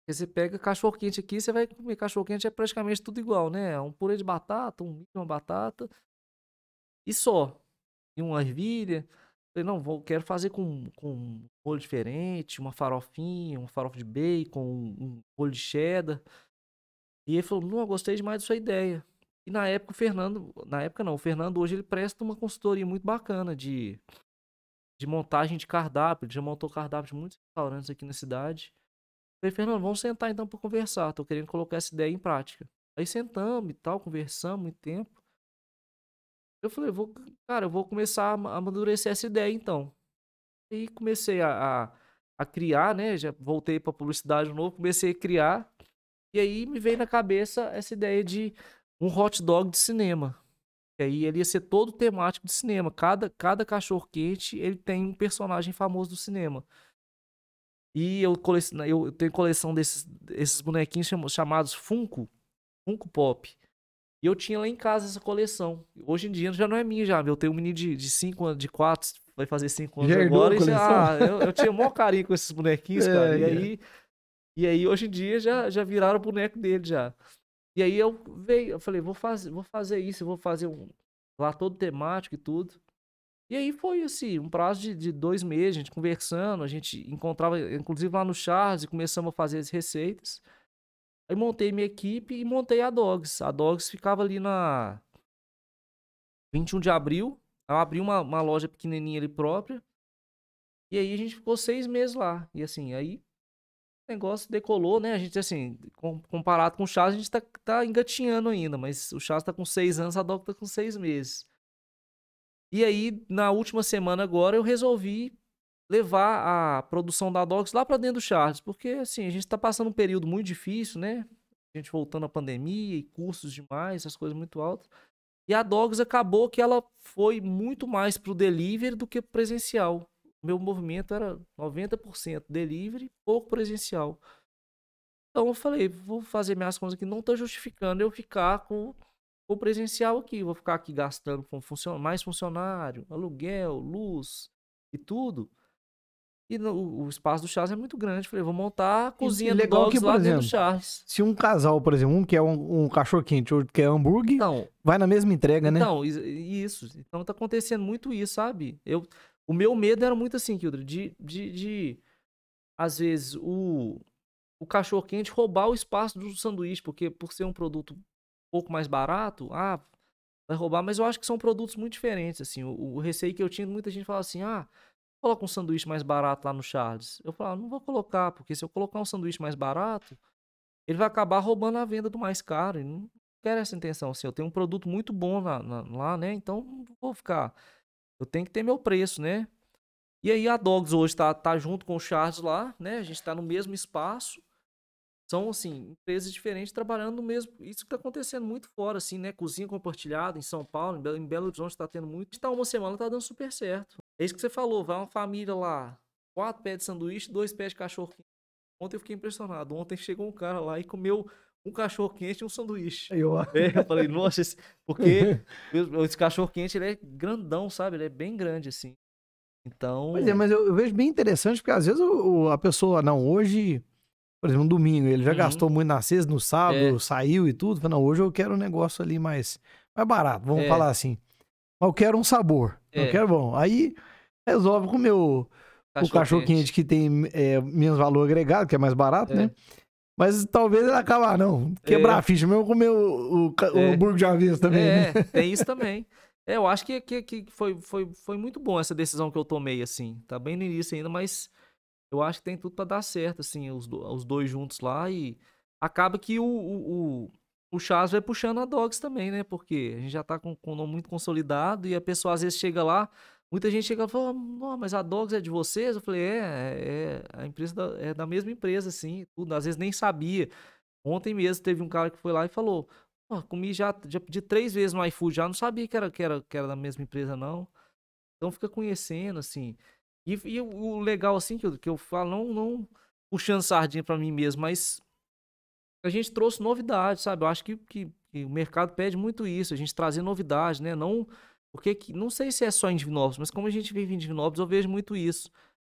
você pega cachorro quente aqui, você vai comer cachorro quente, é praticamente tudo igual, né? Um purê de batata, um milho, uma batata e só. E uma ervilha. Falei, não, vou, quero fazer com, com um molho diferente, uma farofinha, uma farofa de bacon, um, molho de cheddar. E ele falou, não, eu gostei demais da sua ideia. E na época o Fernando, na época não, o Fernando hoje ele presta uma consultoria muito bacana de, de montagem de cardápio. Ele já montou cardápio de muitos restaurantes aqui na cidade. Falei, Fernando, vamos sentar então para conversar. Tô querendo colocar essa ideia em prática. Aí sentamos e tal, conversamos muito tempo. Eu falei, vou, cara, eu vou começar a ama- amadurecer essa ideia então. E comecei a, a, a criar, né? Já voltei para publicidade de novo, comecei a criar. E aí me veio na cabeça essa ideia de um hot dog de cinema. E aí ele ia ser todo temático de cinema. Cada, cada cachorro quente, ele tem um personagem famoso do cinema. E eu, coleciona, eu tenho coleção desses, desses bonequinhos cham- chamados Funko, Funko Pop. E eu tinha lá em casa essa coleção. Hoje em dia já não é minha já. Eu tenho um menino de 5 anos, de 4, vai fazer 5 anos Já agora. E já, ah, eu, eu tinha maior carinho com esses bonequinhos, cara. E É, é. aí, e aí hoje em dia já, já viraram o boneco dele já. E aí eu veio, eu falei, vou fazer, vou fazer isso, vou fazer um lá todo temático e tudo. E aí foi assim, um prazo de, de dois meses, a gente conversando, a gente encontrava, inclusive lá no Charles, e começamos a fazer as receitas. Aí montei minha equipe e montei a Dogs. A Dogs ficava ali na 21 de abril. Eu abri uma, uma loja pequenininha ali própria. E aí a gente ficou seis meses lá. E assim, aí o negócio decolou, né? A gente, assim, com- comparado com o Charles, a gente tá, tá engatinhando ainda. Mas o Charles tá com seis anos, a Dogs tá com seis meses. E aí, na última semana agora, eu resolvi levar a produção da Dogs lá para dentro do Charles, porque assim, a gente tá passando um período muito difícil, né? A gente voltando à pandemia e custos demais, essas coisas muito altas. E a Dogs acabou que ela foi muito mais pro delivery do que presencial. Meu movimento era 90% delivery, pouco presencial. Então eu falei, vou fazer minhas contas aqui, não tô justificando eu ficar com o presencial aqui, vou ficar aqui gastando com mais funcionário, aluguel, luz e tudo. E no- o espaço do Charles é muito grande. Falei, vou montar a cozinha do legal Dogs que, por dentro do exemplo, Charles. Se um casal, por exemplo, um quer um, um cachorro quente, outro quer hambúrguer, Então, vai na mesma entrega, né? então, is- isso. Então tá acontecendo muito isso, sabe? Eu, o meu medo era muito assim, Kildre, de, de, de às vezes, o, o cachorro quente roubar o espaço do sanduíche, porque por ser um produto um pouco mais barato, ah, vai roubar, mas eu acho que são produtos muito diferentes, assim. O, o receio que eu tinha, muita gente fala assim, ah, coloca um sanduíche mais barato lá no Charles. Eu falo, ah, não vou colocar, porque se eu colocar um sanduíche mais barato, ele vai acabar roubando a venda do mais caro. E não quero essa intenção. Assim, eu tenho um produto muito bom na- lá, né? Então não vou ficar. Eu tenho que ter meu preço, né? E aí a Dogs hoje tá, tá junto com o Charles lá, né? A gente tá no mesmo espaço. São, assim, empresas diferentes trabalhando no mesmo. Isso que tá acontecendo muito fora, assim, né? Cozinha compartilhada em São Paulo, em Belo, em Belo Horizonte tá tendo muito. Tá uma semana, tá dando super certo. É isso que você falou, vai uma família lá, quatro pés de sanduíche, dois pés de cachorro quente. Ontem eu fiquei impressionado. Ontem chegou um cara lá e comeu um cachorro quente e um sanduíche. Aí, ó. É, eu falei, nossa, esse- porque esse cachorro quente ele é grandão, sabe? Ele é bem grande assim. Então, Pois é, mas eu, eu vejo bem interessante, porque às vezes o- o- a pessoa, não, hoje, por exemplo, no domingo, ele já Uhum. gastou muito na sexta, no sábado, É. saiu e tudo. Fala, não, hoje eu quero um negócio ali mais, mais barato, vamos É. falar assim. Mas eu quero um sabor. Eu É. quero bom. Aí resolve comer o, o cachorro quente que tem é, menos valor agregado, que é mais barato, É. né? Mas talvez ele acabe, ah, não, quebrar É. a ficha mesmo, comer o, o, o É. hambúrguer de avesso também, né? É, tem isso também. É, eu acho que, que, que foi, foi, foi muito bom essa decisão que eu tomei, assim. Tá bem no início ainda, mas eu acho que tem tudo pra dar certo, assim, os, do- os dois juntos lá. E acaba que o, o, o, o Chaz vai puxando a Dogs também, né? Porque a gente já tá com, o nome muito consolidado e a pessoa às vezes chega lá, muita gente chega e fala, não, mas a Dogs é de vocês? Eu falei, é, é a empresa da, é da mesma empresa, assim, tudo. Às vezes nem sabia. Ontem mesmo teve um cara que foi lá e falou, Pô, comi já, já pedi três vezes no iFood, já não sabia que era, que era, que era da mesma empresa, não. Então fica conhecendo, assim. E, e o legal, assim, que eu, que eu falo, não, não puxando sardinha pra mim mesmo, mas a gente trouxe novidade, sabe? Eu acho que, que, que o mercado pede muito isso, a gente trazer novidade, né? Não, porque que, não sei se é só em Divinópolis, mas como a gente vive em Divinópolis, eu vejo muito isso.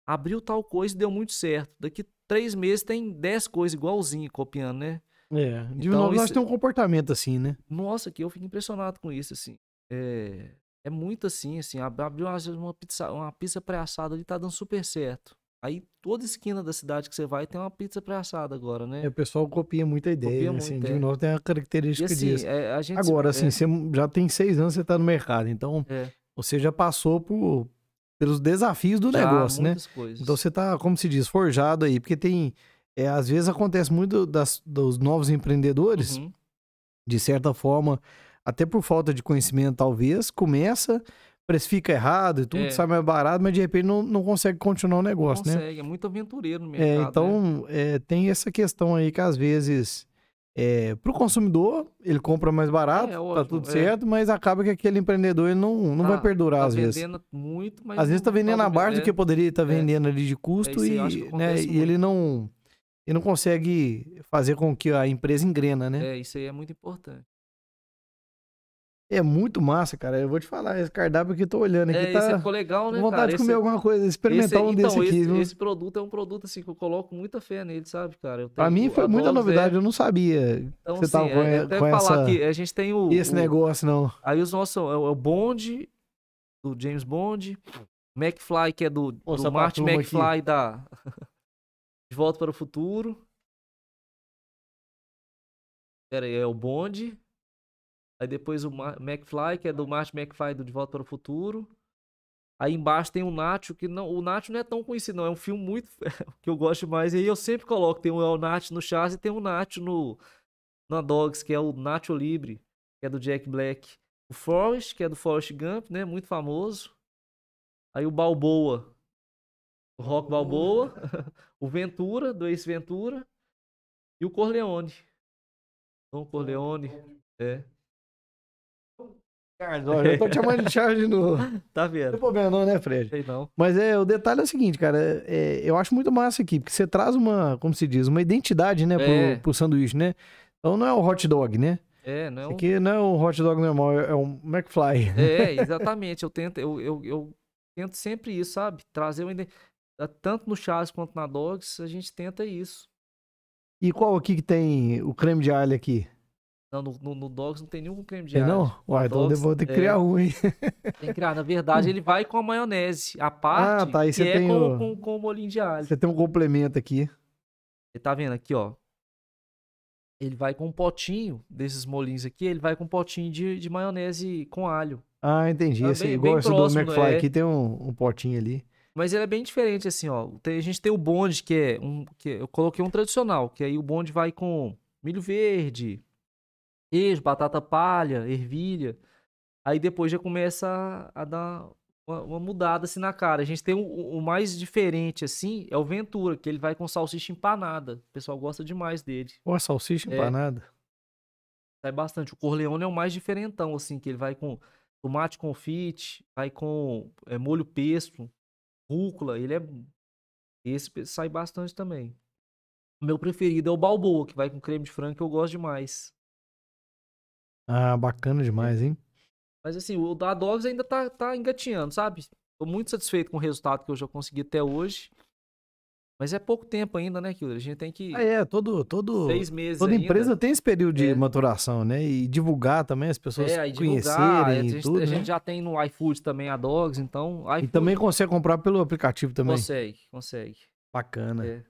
Abriu tal coisa e deu muito certo. Daqui três meses tem dez coisas igualzinho, copiando, né? É, Então, novo, nós isso- temos um comportamento assim, né? Nossa, que eu fico impressionado com isso, assim. É, é muito assim, assim. ab- Abriu às vezes, uma pizza, uma pizza pré-assada ali, tá dando super certo. Aí toda esquina da cidade que você vai tem uma pizza pré-assada agora, né? É, o pessoal copia muita ideia, Copia né? assim, muito, de é. novo tem a E característica assim, disso. é, a gente. Agora, é, assim, você já tem seis anos que você tá no mercado, então é, você já passou por, pelos desafios do já negócio, né? coisas. Então você tá, como se diz, forjado aí, porque tem, é, às vezes acontece muito das, dos novos empreendedores, Uhum. de certa forma, até por falta de conhecimento talvez, começa, precifica errado e tudo, É. sai mais barato, mas de repente não, não consegue continuar o negócio, né? Consegue, é muito aventureiro no É, mercado. né? então, é, tem essa questão aí que às vezes, é, pro consumidor, ele compra mais barato, É, tá ótimo, tudo é. certo, mas acaba que aquele empreendedor ele não, não vai Tá- perdurar tá às vezes. muito, mas Às vezes tá não vendendo tá abaixo do é. que poderia estar vendendo ali de custo aí e, né, e ele não ele não consegue fazer com que a empresa engrena, né? É, isso aí é muito importante. É, muito massa, cara. Eu vou te falar, esse cardápio aqui, tô olhando aqui, É, tá esse ficou legal, né, vontade cara? de comer Esse- alguma coisa, experimentar Esse- um então, desse aqui, esse, viu? esse produto é um produto assim que eu coloco muita fé nele, sabe, cara? Eu Pra tenho- mim foi a muita Dogs é- novidade, eu não sabia Então, você assim, tava com, é, e- até com falar essa, que a gente tem o, esse o- negócio, não. Aí os nossos é o, é o Bond do James Bond, McFly que é do, Mostrar do pra Martin turma aqui. McFly da De Volta para o Futuro. Pera aí, é o Bond. Aí depois o Ma- McFly, que é do Martin McFly do De Volta para o Futuro. Aí embaixo tem o Nacho, que não, o Nacho não é tão conhecido, não. É um filme muito que eu gosto mais. E aí eu sempre coloco, tem o El Nacho no Chaz e tem o Nacho no na Dogs, que é o Nacho Libre, que é do Jack Black. O Forrest, que é do Forrest Gump, né? Muito famoso. Aí o Balboa, o Rock Balboa. o Ventura, do Ace Ventura. E o Corleone. Então, o Corleone. É. Olha, eu tô te chamando de Charles de novo. Não Tá tem vendo? problema não, né, Fred? Sei não. Mas é, o detalhe é o seguinte, cara, é, eu acho muito massa aqui, porque você traz uma, como se diz, uma identidade, né, pro, É. pro sanduíche, né? Então não é o hot dog, né? É, não. Isso aqui não é um hot dog normal, é um McFly. É, exatamente. Eu tento, eu, eu, eu tento sempre isso, sabe? Trazer uma ide- tanto no Chaz quanto na Dogs, a gente tenta isso. E qual aqui que tem o creme de alho aqui? Não, no, no, no Dogs não tem nenhum creme de Tem alho. não? Uai, então eu vou ter que é. criar um, hein? Tem que criar. Na verdade, ele vai com a maionese. A parte tá, aí você é tem com, o- com, com o molinho de alho. Você tem um complemento aqui. Você tá vendo aqui, ó. Ele vai com um potinho desses molinhos aqui, ele vai com um potinho de, de maionese com alho. Ah, entendi. Tá Esse, bem- igual bem esse próximo, do McFly é. aqui tem um, um potinho ali. Mas ele é bem diferente, assim, ó. Tem- a gente tem o bonde, que é um. Que eu coloquei um tradicional, que aí o bonde vai com milho verde, queijo, batata palha, ervilha. Aí depois já começa a, a dar uma, uma mudada assim na cara. A gente tem o, o mais diferente, assim, é o Ventura, que ele vai com salsicha empanada. O pessoal gosta demais dele. Ó, salsicha É. empanada. Sai bastante. O Corleone é o mais diferentão, assim, que ele vai com tomate confite, vai com é, molho pesto, rúcula, ele é esse sai bastante também. O meu preferido é o balboa, que vai com creme de frango, que eu gosto demais. Ah, bacana demais, hein? Mas assim, o da Dogs ainda tá, tá engatinhando, sabe? Tô muito satisfeito com o resultado que eu já consegui até hoje. Mas é pouco tempo ainda, né, Killer? A gente tem que. Ah, é, todo, todo, seis meses. toda ainda. empresa tem esse período de É. maturação, né? E divulgar também, as pessoas É, aí conhecerem divulgar, a e gente, tudo. a né? gente já tem no iFood também a Dogs, então. E iFood também consegue comprar pelo aplicativo também. consegue, consegue. Bacana. É.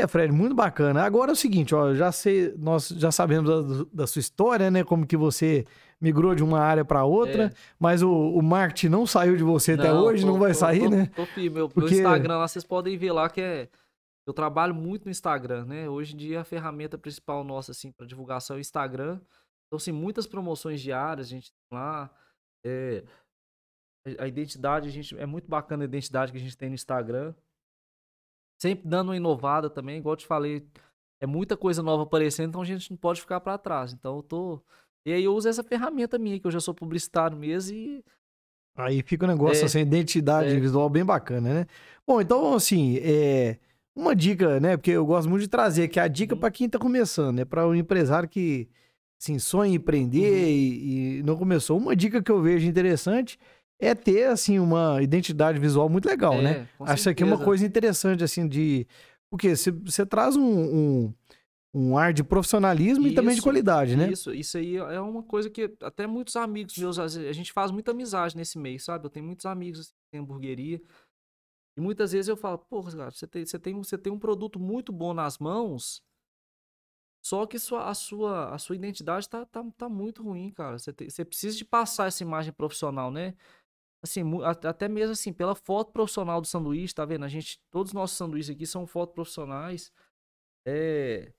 É, Fred, muito bacana. Agora é o seguinte, ó, já sei, nós já sabemos da, da sua história, né? Como que você migrou de uma área para outra, É. mas o, o marketing não saiu de você até Não, hoje, tô- não vai tô- sair, tô- né? Tô firme. Meu, Porque- meu Instagram lá, vocês podem ver lá que é. Eu trabalho muito no Instagram, né? Hoje em dia a ferramenta principal nossa, assim, para divulgação é o Instagram. Então, assim, muitas promoções diárias a gente tem lá. É, a- a identidade, a gente. É muito bacana a identidade que a gente tem no Instagram. Sempre dando uma inovada também, igual eu te falei. É muita coisa nova aparecendo, então a gente não pode ficar para trás. Então eu tô. E aí eu uso essa ferramenta minha, que eu já sou publicitário mesmo, e Aí fica um negócio É, assim, identidade é. visual bem bacana, né? Bom, então, assim, é, uma dica, né? Porque eu gosto muito de trazer aqui a dica Uhum. para quem tá começando, né? Para o empresário que, assim, sonha em empreender Uhum. e, e não começou. Uma dica que eu vejo interessante é ter, assim, uma identidade visual muito legal, É, né? Acho isso aqui é uma coisa interessante, assim, de... Porque você- traz um, um, um ar de profissionalismo e também de Isso, qualidade, né? Isso, isso aí é uma coisa que até muitos amigos meus, a gente faz muita amizade nesse meio, sabe? Eu tenho muitos amigos assim, que têm hamburgueria. E muitas vezes eu falo, porra, cara, você tem, você tem, um- você tem um produto muito bom nas mãos, só que sua, a, sua, a sua identidade tá, tá, tá muito ruim, cara. Você precisa de passar essa imagem profissional, né? Assim, até mesmo assim, pela foto profissional do sanduíche, tá vendo? A gente, todos os nossos sanduíches aqui são fotos profissionais. É,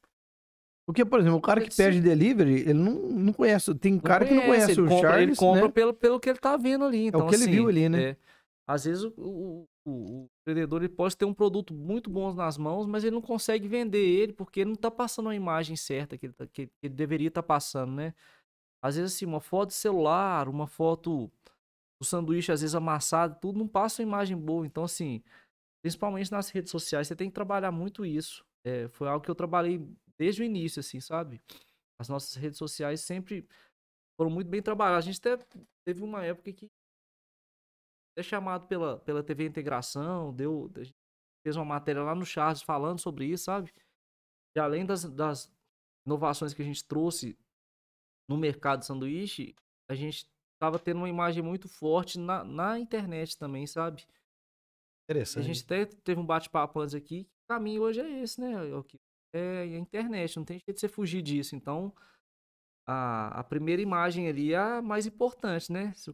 Porque, por exemplo, o cara que pede delivery, ele não, não conhece. Tem Não cara que não conhece ele o compra, Charles, Ele compra né? pelo, pelo que ele tá vendo ali. Então, que ele assim, viu ali, né? é, às vezes o, o, o, o empreendedor ele pode ter um produto muito bom nas mãos, mas ele não consegue vender ele porque ele não tá passando a imagem certa que ele, tá- que, que ele deveria estar passando, né? Às vezes, assim, uma foto de celular, uma foto do sanduíche, às vezes amassado, tudo não passa uma imagem boa. Então, assim, principalmente nas redes sociais, você tem que trabalhar muito isso. É, foi algo que eu trabalhei desde o início, assim, sabe? As nossas redes sociais sempre foram muito bem trabalhadas. A gente até teve uma época que é chamado pela, pela TV Integração, deu, fez uma matéria lá no Charles falando sobre isso, sabe? E além das, das inovações que a gente trouxe no mercado de sanduíche, a gente estava tendo uma imagem muito forte na, na internet também, sabe? A Interessante. gente até teve um bate-papo antes aqui. que O caminho hoje é esse, né? É É a internet, não tem jeito de você fugir disso. Então, a, a primeira imagem ali é a mais importante, né? Se,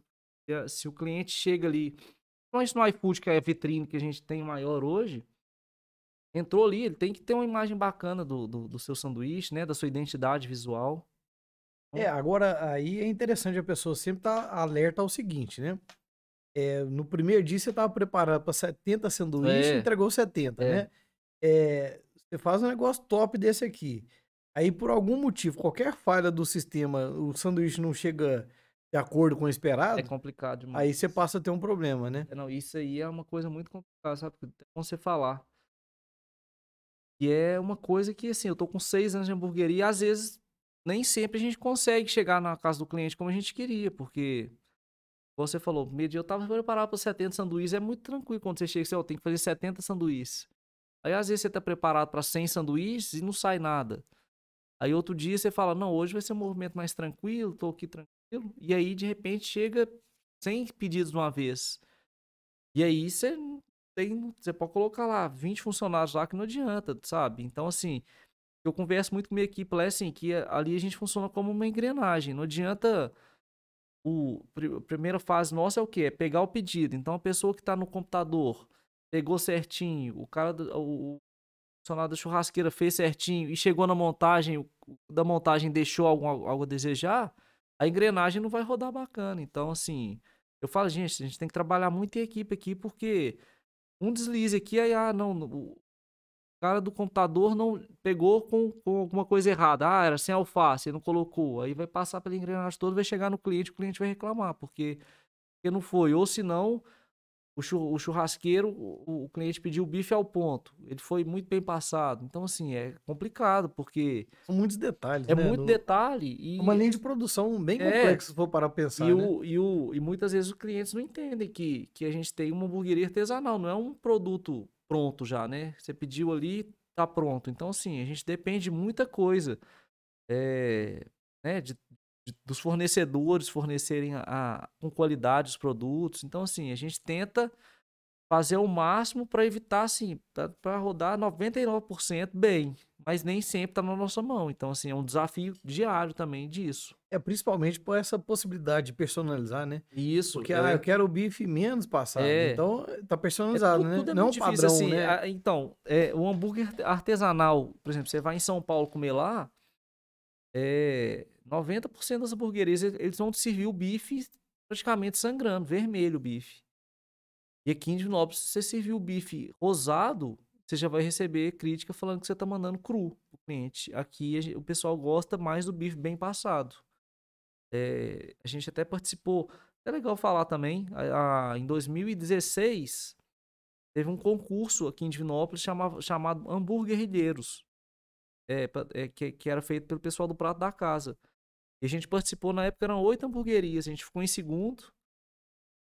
a- se o cliente chega ali, principalmente no iFood, que é a vitrine que a gente tem maior hoje, entrou ali, ele tem que ter uma imagem bacana do, do, do seu sanduíche, né? Da sua identidade visual. É, agora aí é interessante a pessoa sempre estar alerta ao seguinte, né? É, no primeiro dia você estava preparado para 70 sanduíches e É. entregou 70, É. né? É, você faz um negócio top desse aqui. Aí, por algum motivo, qualquer falha do sistema, o sanduíche não chega de acordo com o esperado, É complicado demais. aí você passa a ter um problema, né? É, Não, isso aí é uma coisa muito complicada, sabe? Porque É bom você falar. E é uma coisa que, assim, eu tô com seis anos de hamburgueria e às vezes nem sempre a gente consegue chegar na casa do cliente como a gente queria, porque, você falou, meio dia eu tava preparado para 70 sanduíches, é muito tranquilo quando você chega e você, tem que fazer 70 sanduíches. Aí às vezes você tá preparado para 100 sanduíches e não sai nada. Aí outro dia você fala, não, hoje vai ser um movimento mais tranquilo, tô aqui tranquilo. E aí, de repente, chega 100 pedidos de uma vez. E aí você tem, você pode colocar lá 20 funcionários lá que não adianta, sabe? Então, assim, eu converso muito com minha equipe lá, é assim, que ali a gente funciona como uma engrenagem. Não adianta. O, a primeira fase nossa é o quê? É pegar o pedido. Então, a pessoa que está no computador pegou certinho, o cara, do- o, funcionário da churrasqueira fez certinho e chegou na montagem, o da montagem deixou algo a desejar, a engrenagem não vai rodar bacana. Então, assim, eu falo, gente, a gente tem que trabalhar muito em equipe aqui, porque um deslize aqui, aí, ah, não, o cara do computador não pegou com, com alguma coisa errada. Ah, era sem alface, ele não colocou. Aí vai passar pela engrenagem toda, vai chegar no cliente, o cliente vai reclamar, porque, porque não foi. Ou se não, o, chur- o churrasqueiro, o, o cliente pediu o bife ao ponto. Ele foi muito bem passado. Então, assim, é complicado, porque São muitos detalhes, é né? muito No- detalhe. E, Uma linha de produção bem É. complexa, se for parar pra pensar, e, né? o, e, o, e muitas vezes os clientes não entendem que, que a gente tem uma hamburgueria artesanal, não é um produto pronto já, né? Você pediu ali, tá pronto. Então, assim, a gente depende de muita coisa. é, né? de- de- dos fornecedores fornecerem a, a- com qualidade os produtos. Então, assim, a gente tenta fazer o máximo para evitar, assim, para rodar 99% bem. Mas nem sempre tá na nossa mão. Então, assim, é um desafio diário também disso. É principalmente por essa possibilidade de personalizar, né? Isso. Porque, é- ah, eu quero o bife menos passado. É. Então, tá É, personalizado, tudo- né? tudo é Não padrão, assim. né? Ah, Então, é, o hambúrguer artesanal, por exemplo, você vai em São Paulo comer lá, é, 90% das hamburguerias eles eles vão te servir o bife praticamente sangrando, vermelho o bife. E aqui em Divinópolis, se você servir o bife rosado, você já vai receber crítica falando que você tá mandando cru pro cliente. Aqui a gen- o pessoal gosta mais do bife bem passado. É, a gente até participou, é legal falar também, a- a- em 2016 teve um concurso aqui em Divinópolis chamava, chamado Hamburguerrilheiros, é, é, que, que era feito pelo pessoal do Prato da Casa. E a gente participou, na época eram oito hamburguerias, a gente ficou em segundo.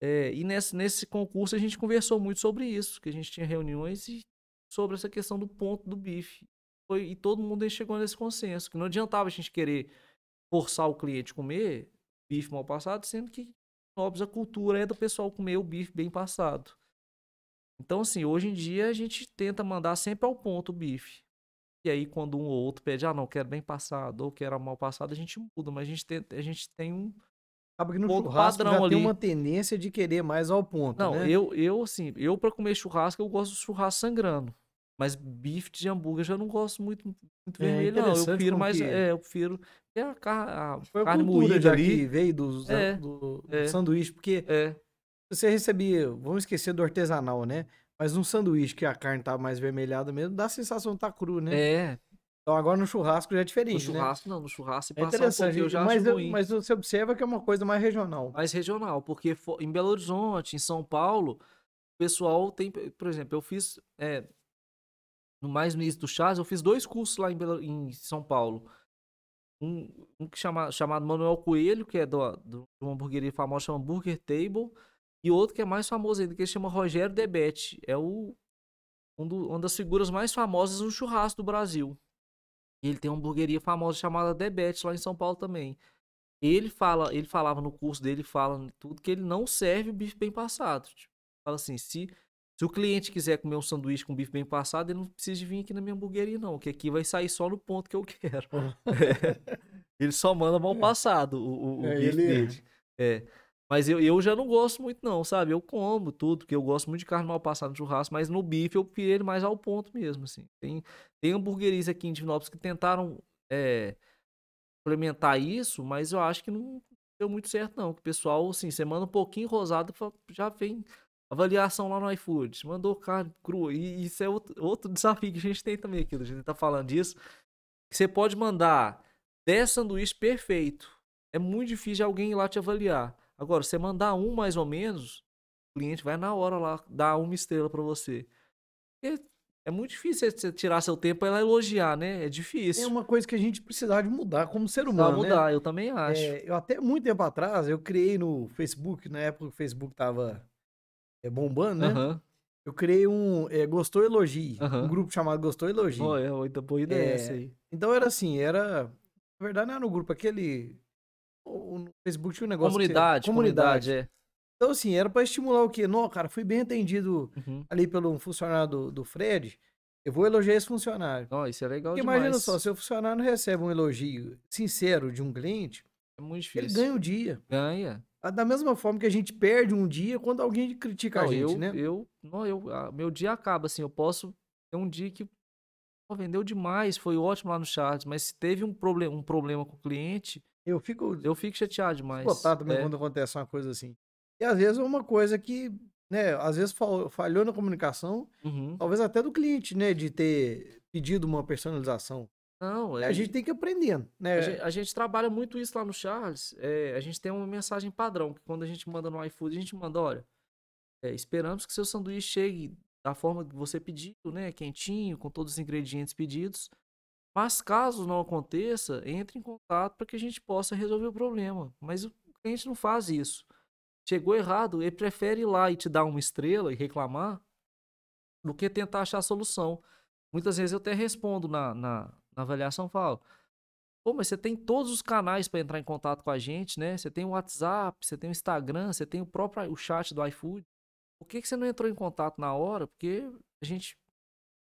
É, e nesse, nesse concurso a gente conversou muito sobre isso, que a gente tinha reuniões e sobre essa questão do ponto do bife. Foi, e todo mundo chegou nesse consenso, que não adiantava a gente querer forçar o cliente a comer bife mal passado, sendo que, óbvio, a cultura é do pessoal comer o bife bem passado. Então, assim, hoje em dia a gente tenta mandar sempre ao ponto o bife. E aí, quando um ou outro pede, ah, não, quero bem passado, ou quero mal passado, a gente muda, mas a gente tem, a gente tem um. Acaba que no ponto churrasco padrão já tem ali. uma tendência de querer mais ao ponto, Não, né? eu, eu, assim, eu pra comer churrasco, eu gosto do churrasco sangrando. Mas bife de hambúrguer eu já não gosto muito, muito É vermelho, não. Eu prefiro mais. que- É, eu prefiro. É a, car a Foi a carne cultura moída ali. que veio dos, É, do, do é. sanduíche, porque É, você recebia, vamos esquecer do artesanal, né? Mas um sanduíche que a carne tá mais vermelhada mesmo, dá a sensação de tá cru, né? é. Então agora no churrasco já é No diferente, né? churrasco, não. No churrasco, É um interessante, pouquinho, eu já mas, acho ruim. mas você observa que é uma coisa mais regional. mais regional, porque em Belo Horizonte, em São Paulo, o pessoal tem, por exemplo, eu fiz é, no mais no início do Chás, eu fiz dois cursos lá em, Belo- em São Paulo. Um, um que chama, chamado Manuel Coelho, que é do, do, de uma hamburgueria famosa, chama Burger Table, e outro que é mais famoso ainda, que ele chama Rogério Debete. É o, um do- uma das figuras mais famosas no churrasco do Brasil. E ele tem uma hamburgueria famosa chamada Debete lá em São Paulo também. Ele fala, ele falava no curso dele, fala tudo que ele não serve o bife bem passado. Tipo, fala assim, se se o cliente quiser comer um sanduíche com bife bem passado, ele não precisa de vir aqui na minha hamburgueria não, que aqui vai sair só no ponto que eu quero. É. Ele só manda mal passado o, o, o É, bife ele- dele. É. Mas eu, eu já não gosto muito não, sabe? Eu como tudo, porque eu gosto muito de carne mal passada no churrasco, mas no bife eu prefiro ele mais ao ponto mesmo, assim. Tem, tem hamburguerias aqui em Divinópolis que tentaram é, implementar isso, mas eu acho que não deu muito certo não. O pessoal, assim, você manda um pouquinho rosado, já vem avaliação lá no iFood. Mandou carne crua. E isso é outro, outro desafio que a gente tem também aqui, a gente tá falando disso. Você pode mandar 10 sanduíches perfeito. É muito difícil alguém ir lá te avaliar. Agora, você mandar um mais ou menos, o cliente vai na hora lá dar uma estrela pra você. Porque é muito difícil você tirar seu tempo pra ela elogiar, né? É difícil. É uma coisa que a gente precisava de mudar como ser Precisa humano, né? mudar, eu também acho. É, eu até muito tempo atrás, eu criei no Facebook, na época o Facebook tava é, bombando, né? Aham. Eu criei um é, Gostou Elogie, um Aham. grupo chamado Gostou Elogie. Ó, é boa ideia É, essa aí. Então era assim, era... Na verdade não era no grupo, aquele... o- No Facebook tinha um negócio... você- Comunidade, comunidade, é. Então assim, era pra estimular o quê? Não, cara, fui bem atendido Uhum. ali pelo um funcionário do, do Fred, eu vou elogiar esse funcionário. Ó, isso é legal Porque demais. imagina só, se o funcionário recebe um elogio sincero de um cliente, É muito ele difícil. ganha o dia. Ganha. Ah, Da mesma forma que a gente perde um dia quando alguém critica a Não, gente, eu, né? eu, não, eu, ah, meu dia acaba assim, eu posso ter um dia que pô, vendeu demais, foi ótimo lá no Charles, mas se teve um problema, um problema com o cliente, Eu fico eu fico chateado demais. botado também É, quando acontece uma coisa assim. E às vezes é uma coisa que né? Às vezes fal- falhou na comunicação, Uhum. talvez até do cliente, né? De ter pedido uma personalização. Não, é, A gente tem que ir aprendendo, né? A gente, a gente trabalha muito isso lá no Charles. é, a gente tem uma mensagem padrão, que quando a gente manda no iFood, a gente manda, olha, é, esperamos que seu sanduíche chegue da forma que você pediu, né? Quentinho, com todos os ingredientes pedidos. Mas caso não aconteça, entre em contato para que a gente possa resolver o problema. Mas o cliente não faz isso. Chegou errado, ele prefere ir lá e te dar uma estrela e reclamar do que tentar achar a solução. Muitas vezes eu até respondo na, na, na avaliação, falo, Pô, mas você tem todos os canais para entrar em contato com a gente, né? Você tem o WhatsApp, você tem o Instagram, você tem o próprio o chat do iFood. Por que, que você não entrou em contato na hora? Porque a gente,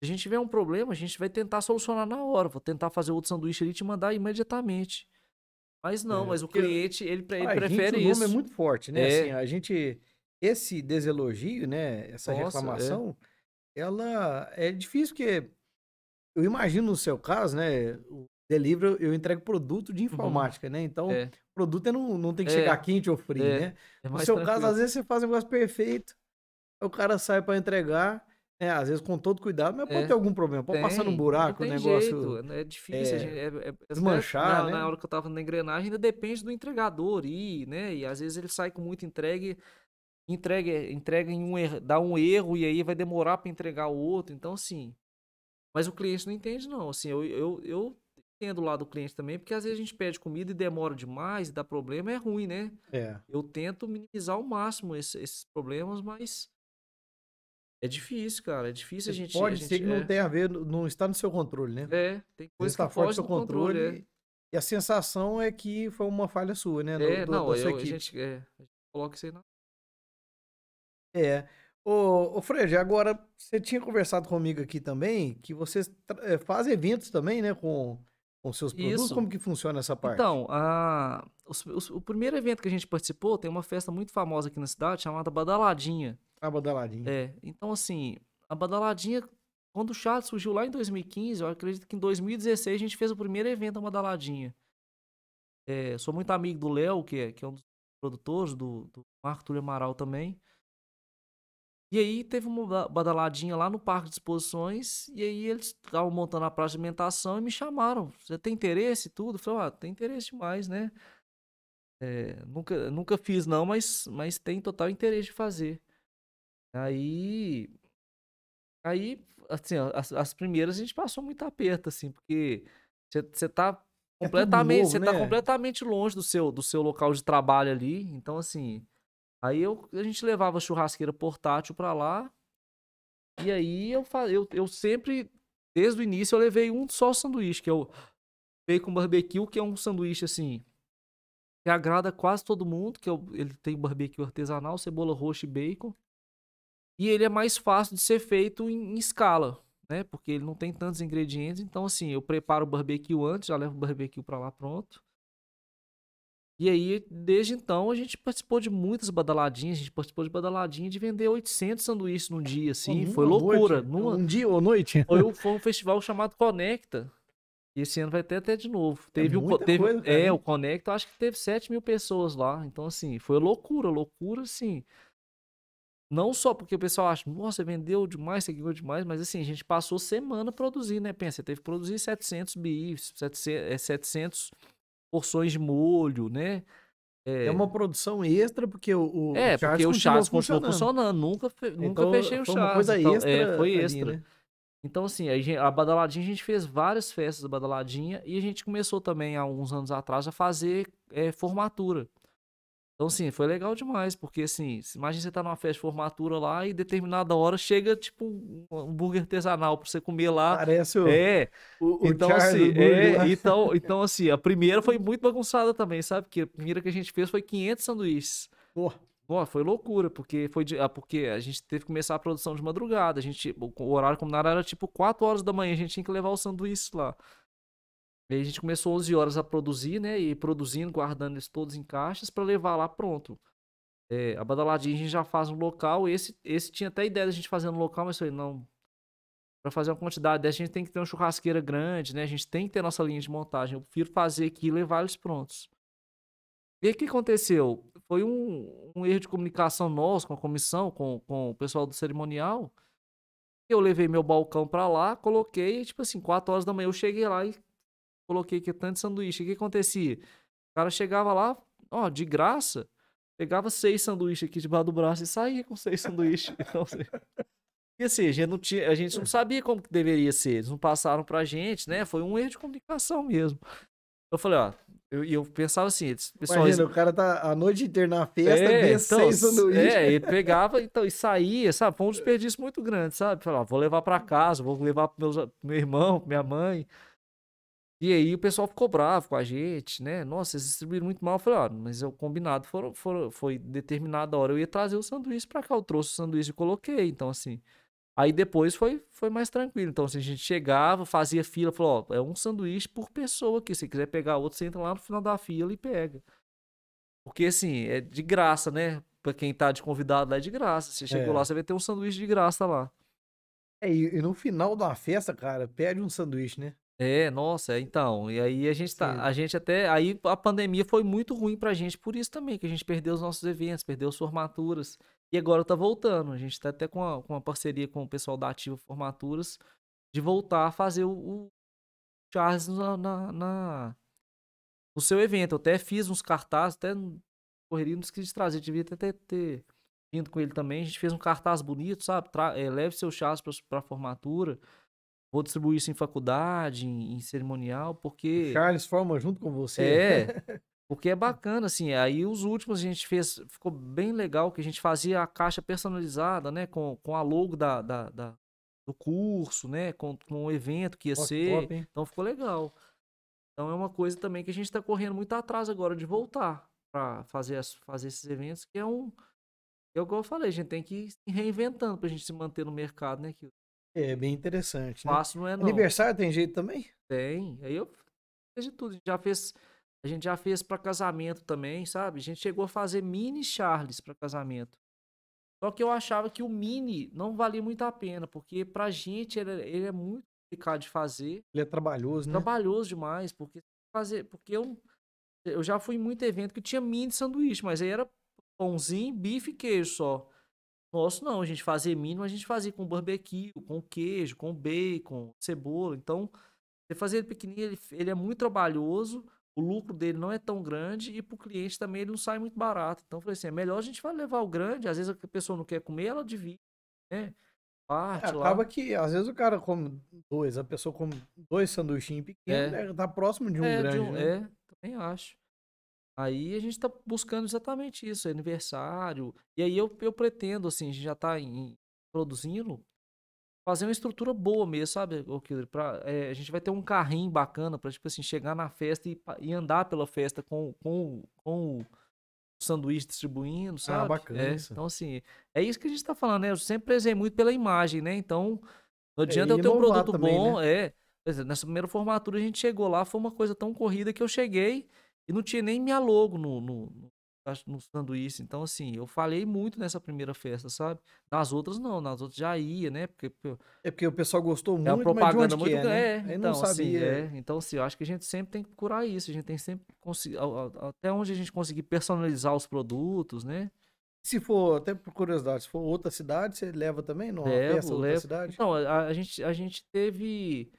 a gente tiver um problema, a gente vai tentar solucionar na hora. Vou tentar fazer outro sanduíche ali e te mandar imediatamente. Mas não, É, mas o cliente, ele, ele Pra gente, prefere o nome isso. é muito forte, né? É. Assim, a gente. Esse deselogio, né? Essa Nossa, é. reclamação, ela é difícil, porque eu imagino no seu caso, né? O delivery, eu entrego produto de informática, né? Então, É, produto é não, não tem que É. chegar quente ou frio, É. né? é No seu caso, tranquilo. às vezes você faz um negócio perfeito, aí o cara sai pra entregar, né? Às vezes com todo cuidado, mas pode É. ter algum problema. Pode passar num Tem, buraco, o não tem negócio. jeito, é difícil. é, gente- é- é- até desmanchar, na, né? na hora que eu tava na engrenagem, ainda depende do entregador ir, né? E às vezes ele sai com muita entrega, e entrega, entrega em um erro, dá um erro e aí vai demorar para entregar o outro. Então, assim. Mas o cliente não entende, não. Assim, eu, eu, eu entendo lá do cliente também, porque às vezes a gente pede comida e demora demais e dá problema, é ruim, né? É. Eu tento minimizar ao máximo esse- esses problemas, mas. É difícil, cara. É difícil a gente. Pode a ser gente, que não é, tenha a ver, não está no seu controle, né? é, tem coisa que fora do seu do controle. é. controle. E a sensação é que foi uma falha sua, né? É, do- não, da sua eu, a gente, é, a gente coloca isso aí na. É. Ô, ô Fred, agora você tinha conversado comigo aqui também que tra- eh, fazem eventos também, né? Com, com seus produtos. Isso. Como que funciona essa parte? Então, a, os- os- o primeiro evento que a gente participou tem uma festa muito famosa aqui na cidade chamada Badaladinha. A badaladinha. É, então assim, a Badaladinha, quando o Charles surgiu lá em 2015, eu acredito que em 2016 a gente fez o primeiro evento da Badaladinha. É, sou muito amigo do Léo, que é, que é um dos produtores, do, do Marco Túlio Amaral também. E aí teve uma ba- badaladinha lá no Parque de Exposições, e aí eles estavam montando a praça de alimentação e me chamaram. Você tem interesse e tudo? Eu falei, ah, tem interesse demais, né? É, nunca, nunca fiz não, mas, mas tem total interesse de fazer. Aí, aí, assim, ó, as, as primeiras a gente passou muito aperto, assim, porque você tá É completamente, você tá né? completamente longe do seu, do seu local de trabalho ali. Então, assim, aí eu, a gente levava a churrasqueira portátil pra lá. E aí eu, eu, eu sempre, desde o início, eu levei um só sanduíche, que é o bacon barbecue, que é um sanduíche assim que agrada quase todo mundo, que é o- ele tem barbecue artesanal, cebola roxa e bacon. E ele é mais fácil de ser feito em, em escala, né? Porque ele não tem tantos ingredientes. Então, assim, eu preparo o barbecue antes, já levo o barbecue pra lá pronto. E aí, desde então, a gente participou de muitas badaladinhas. A gente participou de badaladinha de vender 800 sanduíches num dia, assim. Foi loucura. noite, Numa, Um dia ou noite? foi, um- foi um festival chamado Conecta. E esse ano vai ter até de novo. Teve o, co- muita teve, coisa, é, o Conecta, acho que teve 7 mil pessoas lá. Então, assim, foi loucura, loucura, assim. Não só porque o pessoal acha, nossa, vendeu demais, você ganhou demais, mas assim, a gente passou semana produzindo, né? Pensa, teve que produzir 700 bifes, 700, é, 700 porções de molho, né? É uma produção extra, porque o, o É, porque o continuou Charles continuou funcionando. nunca, nunca Então, fechei o foi Charles. uma coisa então, extra. é, foi ali, extra. né? Então, assim, a, gen- a Badaladinha, a gente fez várias festas da Badaladinha e a gente começou também, há uns anos atrás, a fazer é, formatura. Então, assim, foi legal demais, porque, assim, imagina você tá numa festa de formatura lá e determinada hora chega, tipo, um hambúrguer artesanal pra você comer lá. Parece o, É, o, o então, Charles assim, é, então, então, assim, a primeira foi muito bagunçada também, sabe? Porque a primeira que a gente fez foi 500 sanduíches. Pô, Ó, foi loucura, porque foi de- ah, porque a gente teve que começar a produção de madrugada. A gente, o, o horário combinado era tipo 4 horas da manhã, a gente tinha que levar os sanduíches lá. E a gente começou 11 horas a produzir, né? E produzindo, guardando eles todos em caixas para levar lá pronto. É, a badaladinha a gente já faz no local. Esse, esse tinha até ideia da gente fazer no local, mas eu falei, não. Para fazer uma quantidade dessa, a gente tem que ter uma churrasqueira grande, né? A gente tem que ter nossa linha de montagem. Eu prefiro fazer aqui e levar eles prontos. E o que aconteceu? foi um, um erro de comunicação nosso com a comissão, com, com o pessoal do cerimonial. Eu levei meu balcão pra lá, coloquei, tipo assim, 4 horas da manhã eu cheguei lá e coloquei que tanto sanduíche. O que acontecia? O cara chegava lá, ó, de graça, pegava seis sanduíches aqui debaixo do braço e saía com seis sanduíches. Então, assim, e assim, a gente, não tinha, a gente não sabia como que deveria ser. Eles não passaram pra gente, né? Foi um erro de comunicação mesmo. Eu falei, ó, eu, eu pensava assim, pessoal. Imagina, o cara tá a noite inteira na festa, É, então, seis sanduíches. É, ele pegava então, e saía, sabe? Foi um desperdício muito grande, sabe? Falava, vou levar pra casa, vou levar pro meus, pro meu irmão, pra minha mãe. E aí o pessoal ficou bravo com a gente, né? Nossa, vocês distribuíram muito mal. Eu falei, ó, mas o combinado foram, foram, foi determinada hora. Eu ia trazer o sanduíche pra cá. Eu trouxe o sanduíche e coloquei. Então, assim. Aí depois foi, foi mais tranquilo. Então, assim, a gente chegava, fazia fila, falou, ó, é um sanduíche por pessoa aqui. Se quiser pegar outro, você entra lá no final da fila e pega. Porque, assim, é de graça, né? Pra quem tá de convidado lá é de graça. Você chegou É. lá, você vai ter um sanduíche de graça lá. É, e, e no final da festa, cara, pede um sanduíche, né? É, nossa, é, então. E aí a gente Sim. tá, a gente até, aí a pandemia foi muito ruim pra gente por isso também, que a gente perdeu os nossos eventos, perdeu as formaturas. E agora tá voltando. A gente tá até com uma, com uma parceria com o pessoal da Ativa Formaturas de voltar a fazer o, o Charles na, na, na- no seu evento. Eu até fiz uns cartazes, até correria, não esqueci de trazer, devia até ter, ter vindo com ele também. A gente fez um cartaz bonito, sabe? Tra- eh, leve seu Charles pra, pra formatura. Vou distribuir isso em faculdade, em, em cerimonial, porque. Charles forma junto com você. É, porque é bacana, assim. Aí os últimos a gente fez, ficou bem legal, que a gente fazia a caixa personalizada, né? Com, com a logo da, da, da- do curso, né? Com, com o evento que ia que ser. top? Então ficou legal. Então é uma coisa também que a gente tá correndo muito atrás agora de voltar para fazer, as- fazer esses eventos, que é um. É igual eu falei, a gente tem que ir se reinventando pra gente se manter no mercado, né? Que É bem interessante, né? fácil não é, não. Aniversário tem jeito também? Tem. Aí eu fiz de tudo. A gente já fez, a gente já fez para casamento também, sabe? A gente chegou a fazer mini Charles para casamento. Só que eu achava que o mini não valia muito a pena, porque pra gente ele, é- ele é muito complicado de fazer, Ele é trabalhoso, né? trabalhoso demais, porque fazer, porque eu eu já fui em muito evento que tinha mini sanduíche, mas aí era pãozinho, bife e queijo só. Nosso não, a gente fazia mini, mas a gente fazia com barbecue, com queijo, com bacon, cebola. Então, você fazer ele pequenininho, ele, ele é muito trabalhoso, o lucro dele não é tão grande e pro cliente também ele não sai muito barato. Então, eu falei assim, é melhor a gente vai levar o grande, às vezes a pessoa não quer comer, ela divide, né? É, Parte lá. acaba que, às vezes, o cara come dois, a pessoa come dois sanduichinhos pequenos, É. né? tá próximo de um é, de grande, um- né? é, também acho. Aí a gente tá buscando exatamente isso, aniversário. E aí eu, eu pretendo, assim, a gente já tá em- produzindo, fazer uma estrutura boa mesmo, sabe, Kildre? Pra, é, a gente vai ter um carrinho bacana pra, tipo assim, chegar na festa e, e andar pela festa com, com, com o sanduíche distribuindo, sabe? bacana É. Então, assim, é isso que a gente tá falando, né? Eu sempre prezei muito pela imagem, né? Então, não adianta e eu ter um produto também, bom, é. Por exemplo, nessa primeira formatura a gente chegou lá, foi uma coisa tão corrida que eu cheguei e não tinha nem minha logo no, no, no, sanduíche. Então, assim, eu falei muito nessa primeira festa, sabe? Nas outras não, nas outras já ia, né? Porque É porque o pessoal gostou muito, é uma propaganda muito que é, né? É, então, não assim, sabia. é. Então, assim, eu acho que a gente sempre tem que procurar isso. A gente tem sempre conseguir, até onde a gente conseguir personalizar os produtos, né? Se for, até por curiosidade, se for outra cidade, você leva também? Não, Levo, levo. cidade? Então, a, a gente, a gente teve.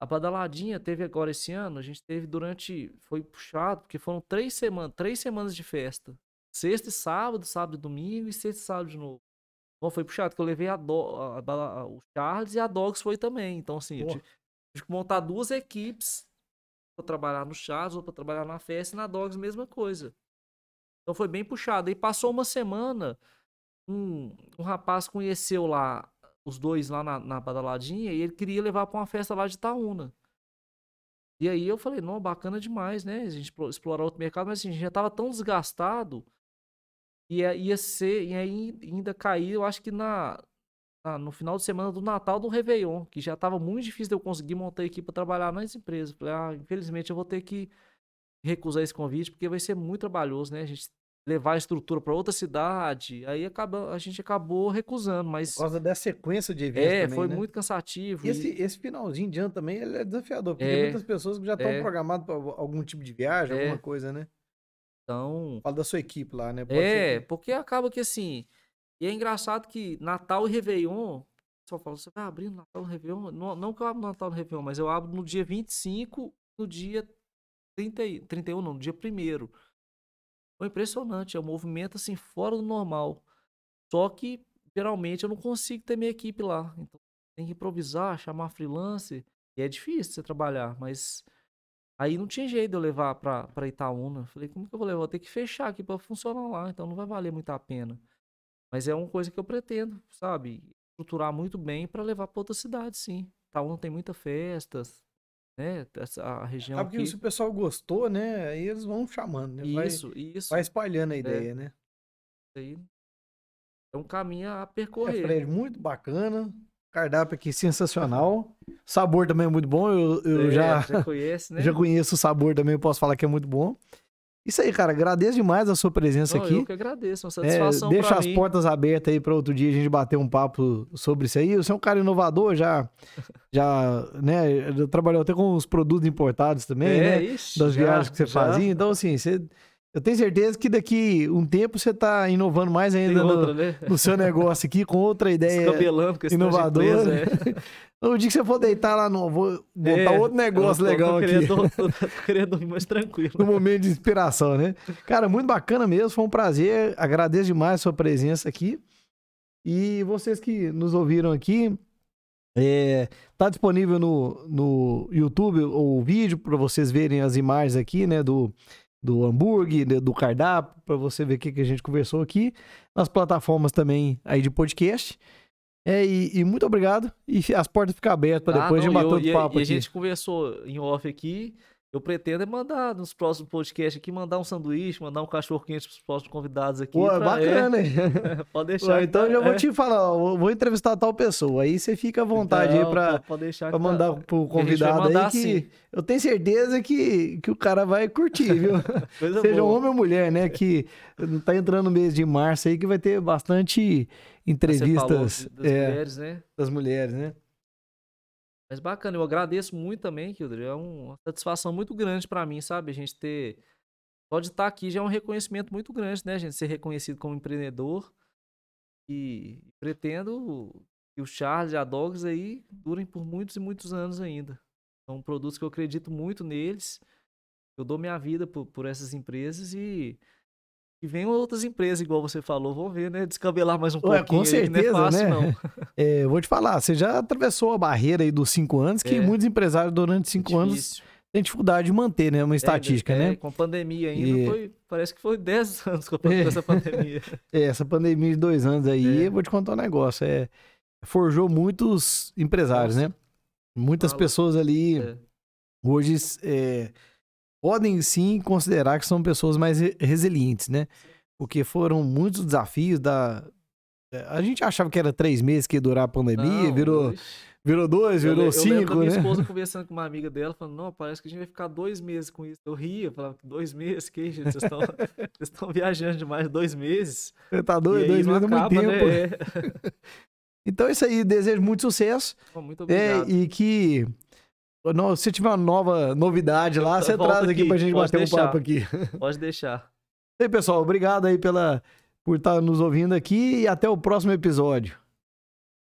A badaladinha teve agora esse ano, a gente teve durante. Foi puxado, porque foram três semanas, três semanas de festa. Sexta e sábado, sábado e domingo, e sexta e sábado de novo. Bom, foi puxado, que eu levei a Do- a- a o Charles e a Dogs foi também. Então, assim, eu Pô. tive, tive que montar duas equipes pra trabalhar no Charles, ou pra trabalhar na festa, e na Dogs, mesma coisa. Então foi bem puxado. Aí passou uma semana, um, um rapaz conheceu lá os dois lá na, na badaladinha e ele queria levar pra uma festa lá de Itaúna. E aí eu falei, não, bacana demais, né? A gente explo- explorar outro mercado, mas assim, a gente já tava tão desgastado ia, ia ser, e aí ainda cair, eu acho que na, na- no final de semana do Natal do Réveillon, que já tava muito difícil de eu conseguir montar equipe pra trabalhar nas empresas. Falei, ah, infelizmente eu vou ter que recusar esse convite, porque vai ser muito trabalhoso, né? A gente levar a estrutura pra outra cidade, aí acaba, a gente acabou recusando, mas Por causa dessa sequência de eventos é, também, foi né? muito cansativo. E e- esse, esse finalzinho de ano também ele é desafiador, porque tem É, muitas pessoas que já estão é. programadas para algum tipo de viagem, É. alguma coisa, né? Então. Fala da sua equipe lá, né? Pode É, que- porque acaba que assim. E é engraçado que Natal e Réveillon. Só fala, você vai abrir no Natal e Réveillon? Não, não que eu abro no Natal e Réveillon, mas eu abro no dia 25, no dia 30, e- 31, não, no dia 1 Foi impressionante, é um movimento assim fora do normal. Só que geralmente eu não consigo ter minha equipe lá. Então tem que improvisar, chamar freelancer. E é difícil você trabalhar, mas aí não tinha jeito de eu levar pra, pra Itaúna. Falei, como que eu vou levar? Vou ter que fechar aqui pra funcionar lá, então não vai valer muito a pena. Mas é uma coisa que eu pretendo, sabe? Estruturar muito bem pra levar pra outra cidade, sim. Itaúna tem muitas festas, né? Essa, a região Sabe que aqui. se o pessoal gostou, né? Aí eles vão chamando, né? Vai, Isso, isso. vai espalhando a ideia, né? aí é um caminho a É, percorrer. Fred, muito bacana. Cardápio aqui sensacional. Sabor também é muito bom. Eu, eu É, já, já conhece, né? já conheço o sabor também, eu posso falar que é muito bom. Isso aí, cara. Agradeço demais a sua presença Não, aqui. Eu que agradeço, uma É, satisfação deixa pra as mim. portas abertas aí para outro dia a gente bater um papo sobre isso aí. Você é um cara inovador, já, já, né, trabalhou até com os produtos importados também, é, né? ixi, Das já, viagens que você já. fazia. Então, assim, você, eu tenho certeza que daqui um tempo você tá inovando mais ainda no, outra, né? no seu negócio aqui, com outra ideia com inovadora. empresa, é. No dia que você for deitar lá, no, vou montar É, outro negócio tô- legal tô aqui. querendo, Tô, tô querendo dormir mais tranquilo. No momento de inspiração, né? Cara, muito bacana mesmo. Foi um prazer. Agradeço demais a sua presença aqui. E vocês que nos ouviram aqui, é, tá disponível no, no YouTube o vídeo para vocês verem as imagens aqui, né? Do, do hambúrguer, do cardápio, para você ver o que, que a gente conversou aqui. Nas plataformas também aí de podcast. É, e, e muito obrigado. E as portas ficam abertas para Ah, depois não, de bater eu- outro e, papo e a aqui. gente conversou em off aqui. Eu pretendo é mandar nos próximos podcasts aqui, mandar um sanduíche, mandar um cachorro quente pros próximos convidados aqui. Pô, pra- bacana, hein? é, pode deixar. Que então tá- já vou é. te falar, ó, vou entrevistar tal pessoa. Aí você fica à vontade aí Não, pra, pode- pode deixar pra que tá- mandar pro que a gente vai convidado mandar aí que eu tenho certeza que, que o cara vai curtir, viu? Seja boa. homem ou mulher, né? Que tá entrando no mês de março aí que vai ter bastante Você falou entrevistas das é, mulheres, né? das mulheres, né? Mas bacana, eu agradeço muito também, Kildre. É uma satisfação muito grande pra mim, sabe? A gente ter. Só de estar aqui já é um reconhecimento muito grande, né, gente? Ser reconhecido como empreendedor. E pretendo que o Charles e a Dogs aí durem por muitos e muitos anos ainda. São produtos que eu acredito muito neles. Eu dou minha vida por, por essas empresas e. E venham outras empresas, igual você falou, vão ver, né? Descabelar mais um Ué, pouquinho. com aí, que não é certeza, fácil, né? não. É, eu vou te falar, você já atravessou a barreira aí dos cinco anos, que É. muitos empresários durante cinco anos Difícil. têm dificuldade de manter, né? Uma estatística, é, né? Com a pandemia ainda, E- foi, parece que foi 10 anos com a- com É. essa pandemia. É, essa pandemia de dois anos aí, É. eu vou te contar um negócio. É, forjou muitos empresários, Nossa. né? Muitas Fala. pessoas ali É. hoje é, podem sim considerar que são pessoas mais re- resilientes, né? Porque foram muitos desafios da. é, A gente achava que era três meses que ia durar a pandemia, Não, virou, virou dois, Eu, virou le- eu lembro cinco, minha né? esposa conversando com uma amiga dela, falando, não, parece que a gente vai ficar dois meses com isso. Eu ria, falava, dois meses? Que gente? Vocês estão vocês estão viajando demais dois meses? Você tá doido, dois meses é muito acaba, tempo. né? É. Então é isso aí, desejo muito sucesso. Muito É, obrigado. e que se tiver uma nova novidade lá, você traz aqui, aqui, pra gente bater um deixar. papo aqui. Pode deixar. E aí, pessoal, obrigado aí pela, por estar nos ouvindo aqui e até o próximo episódio.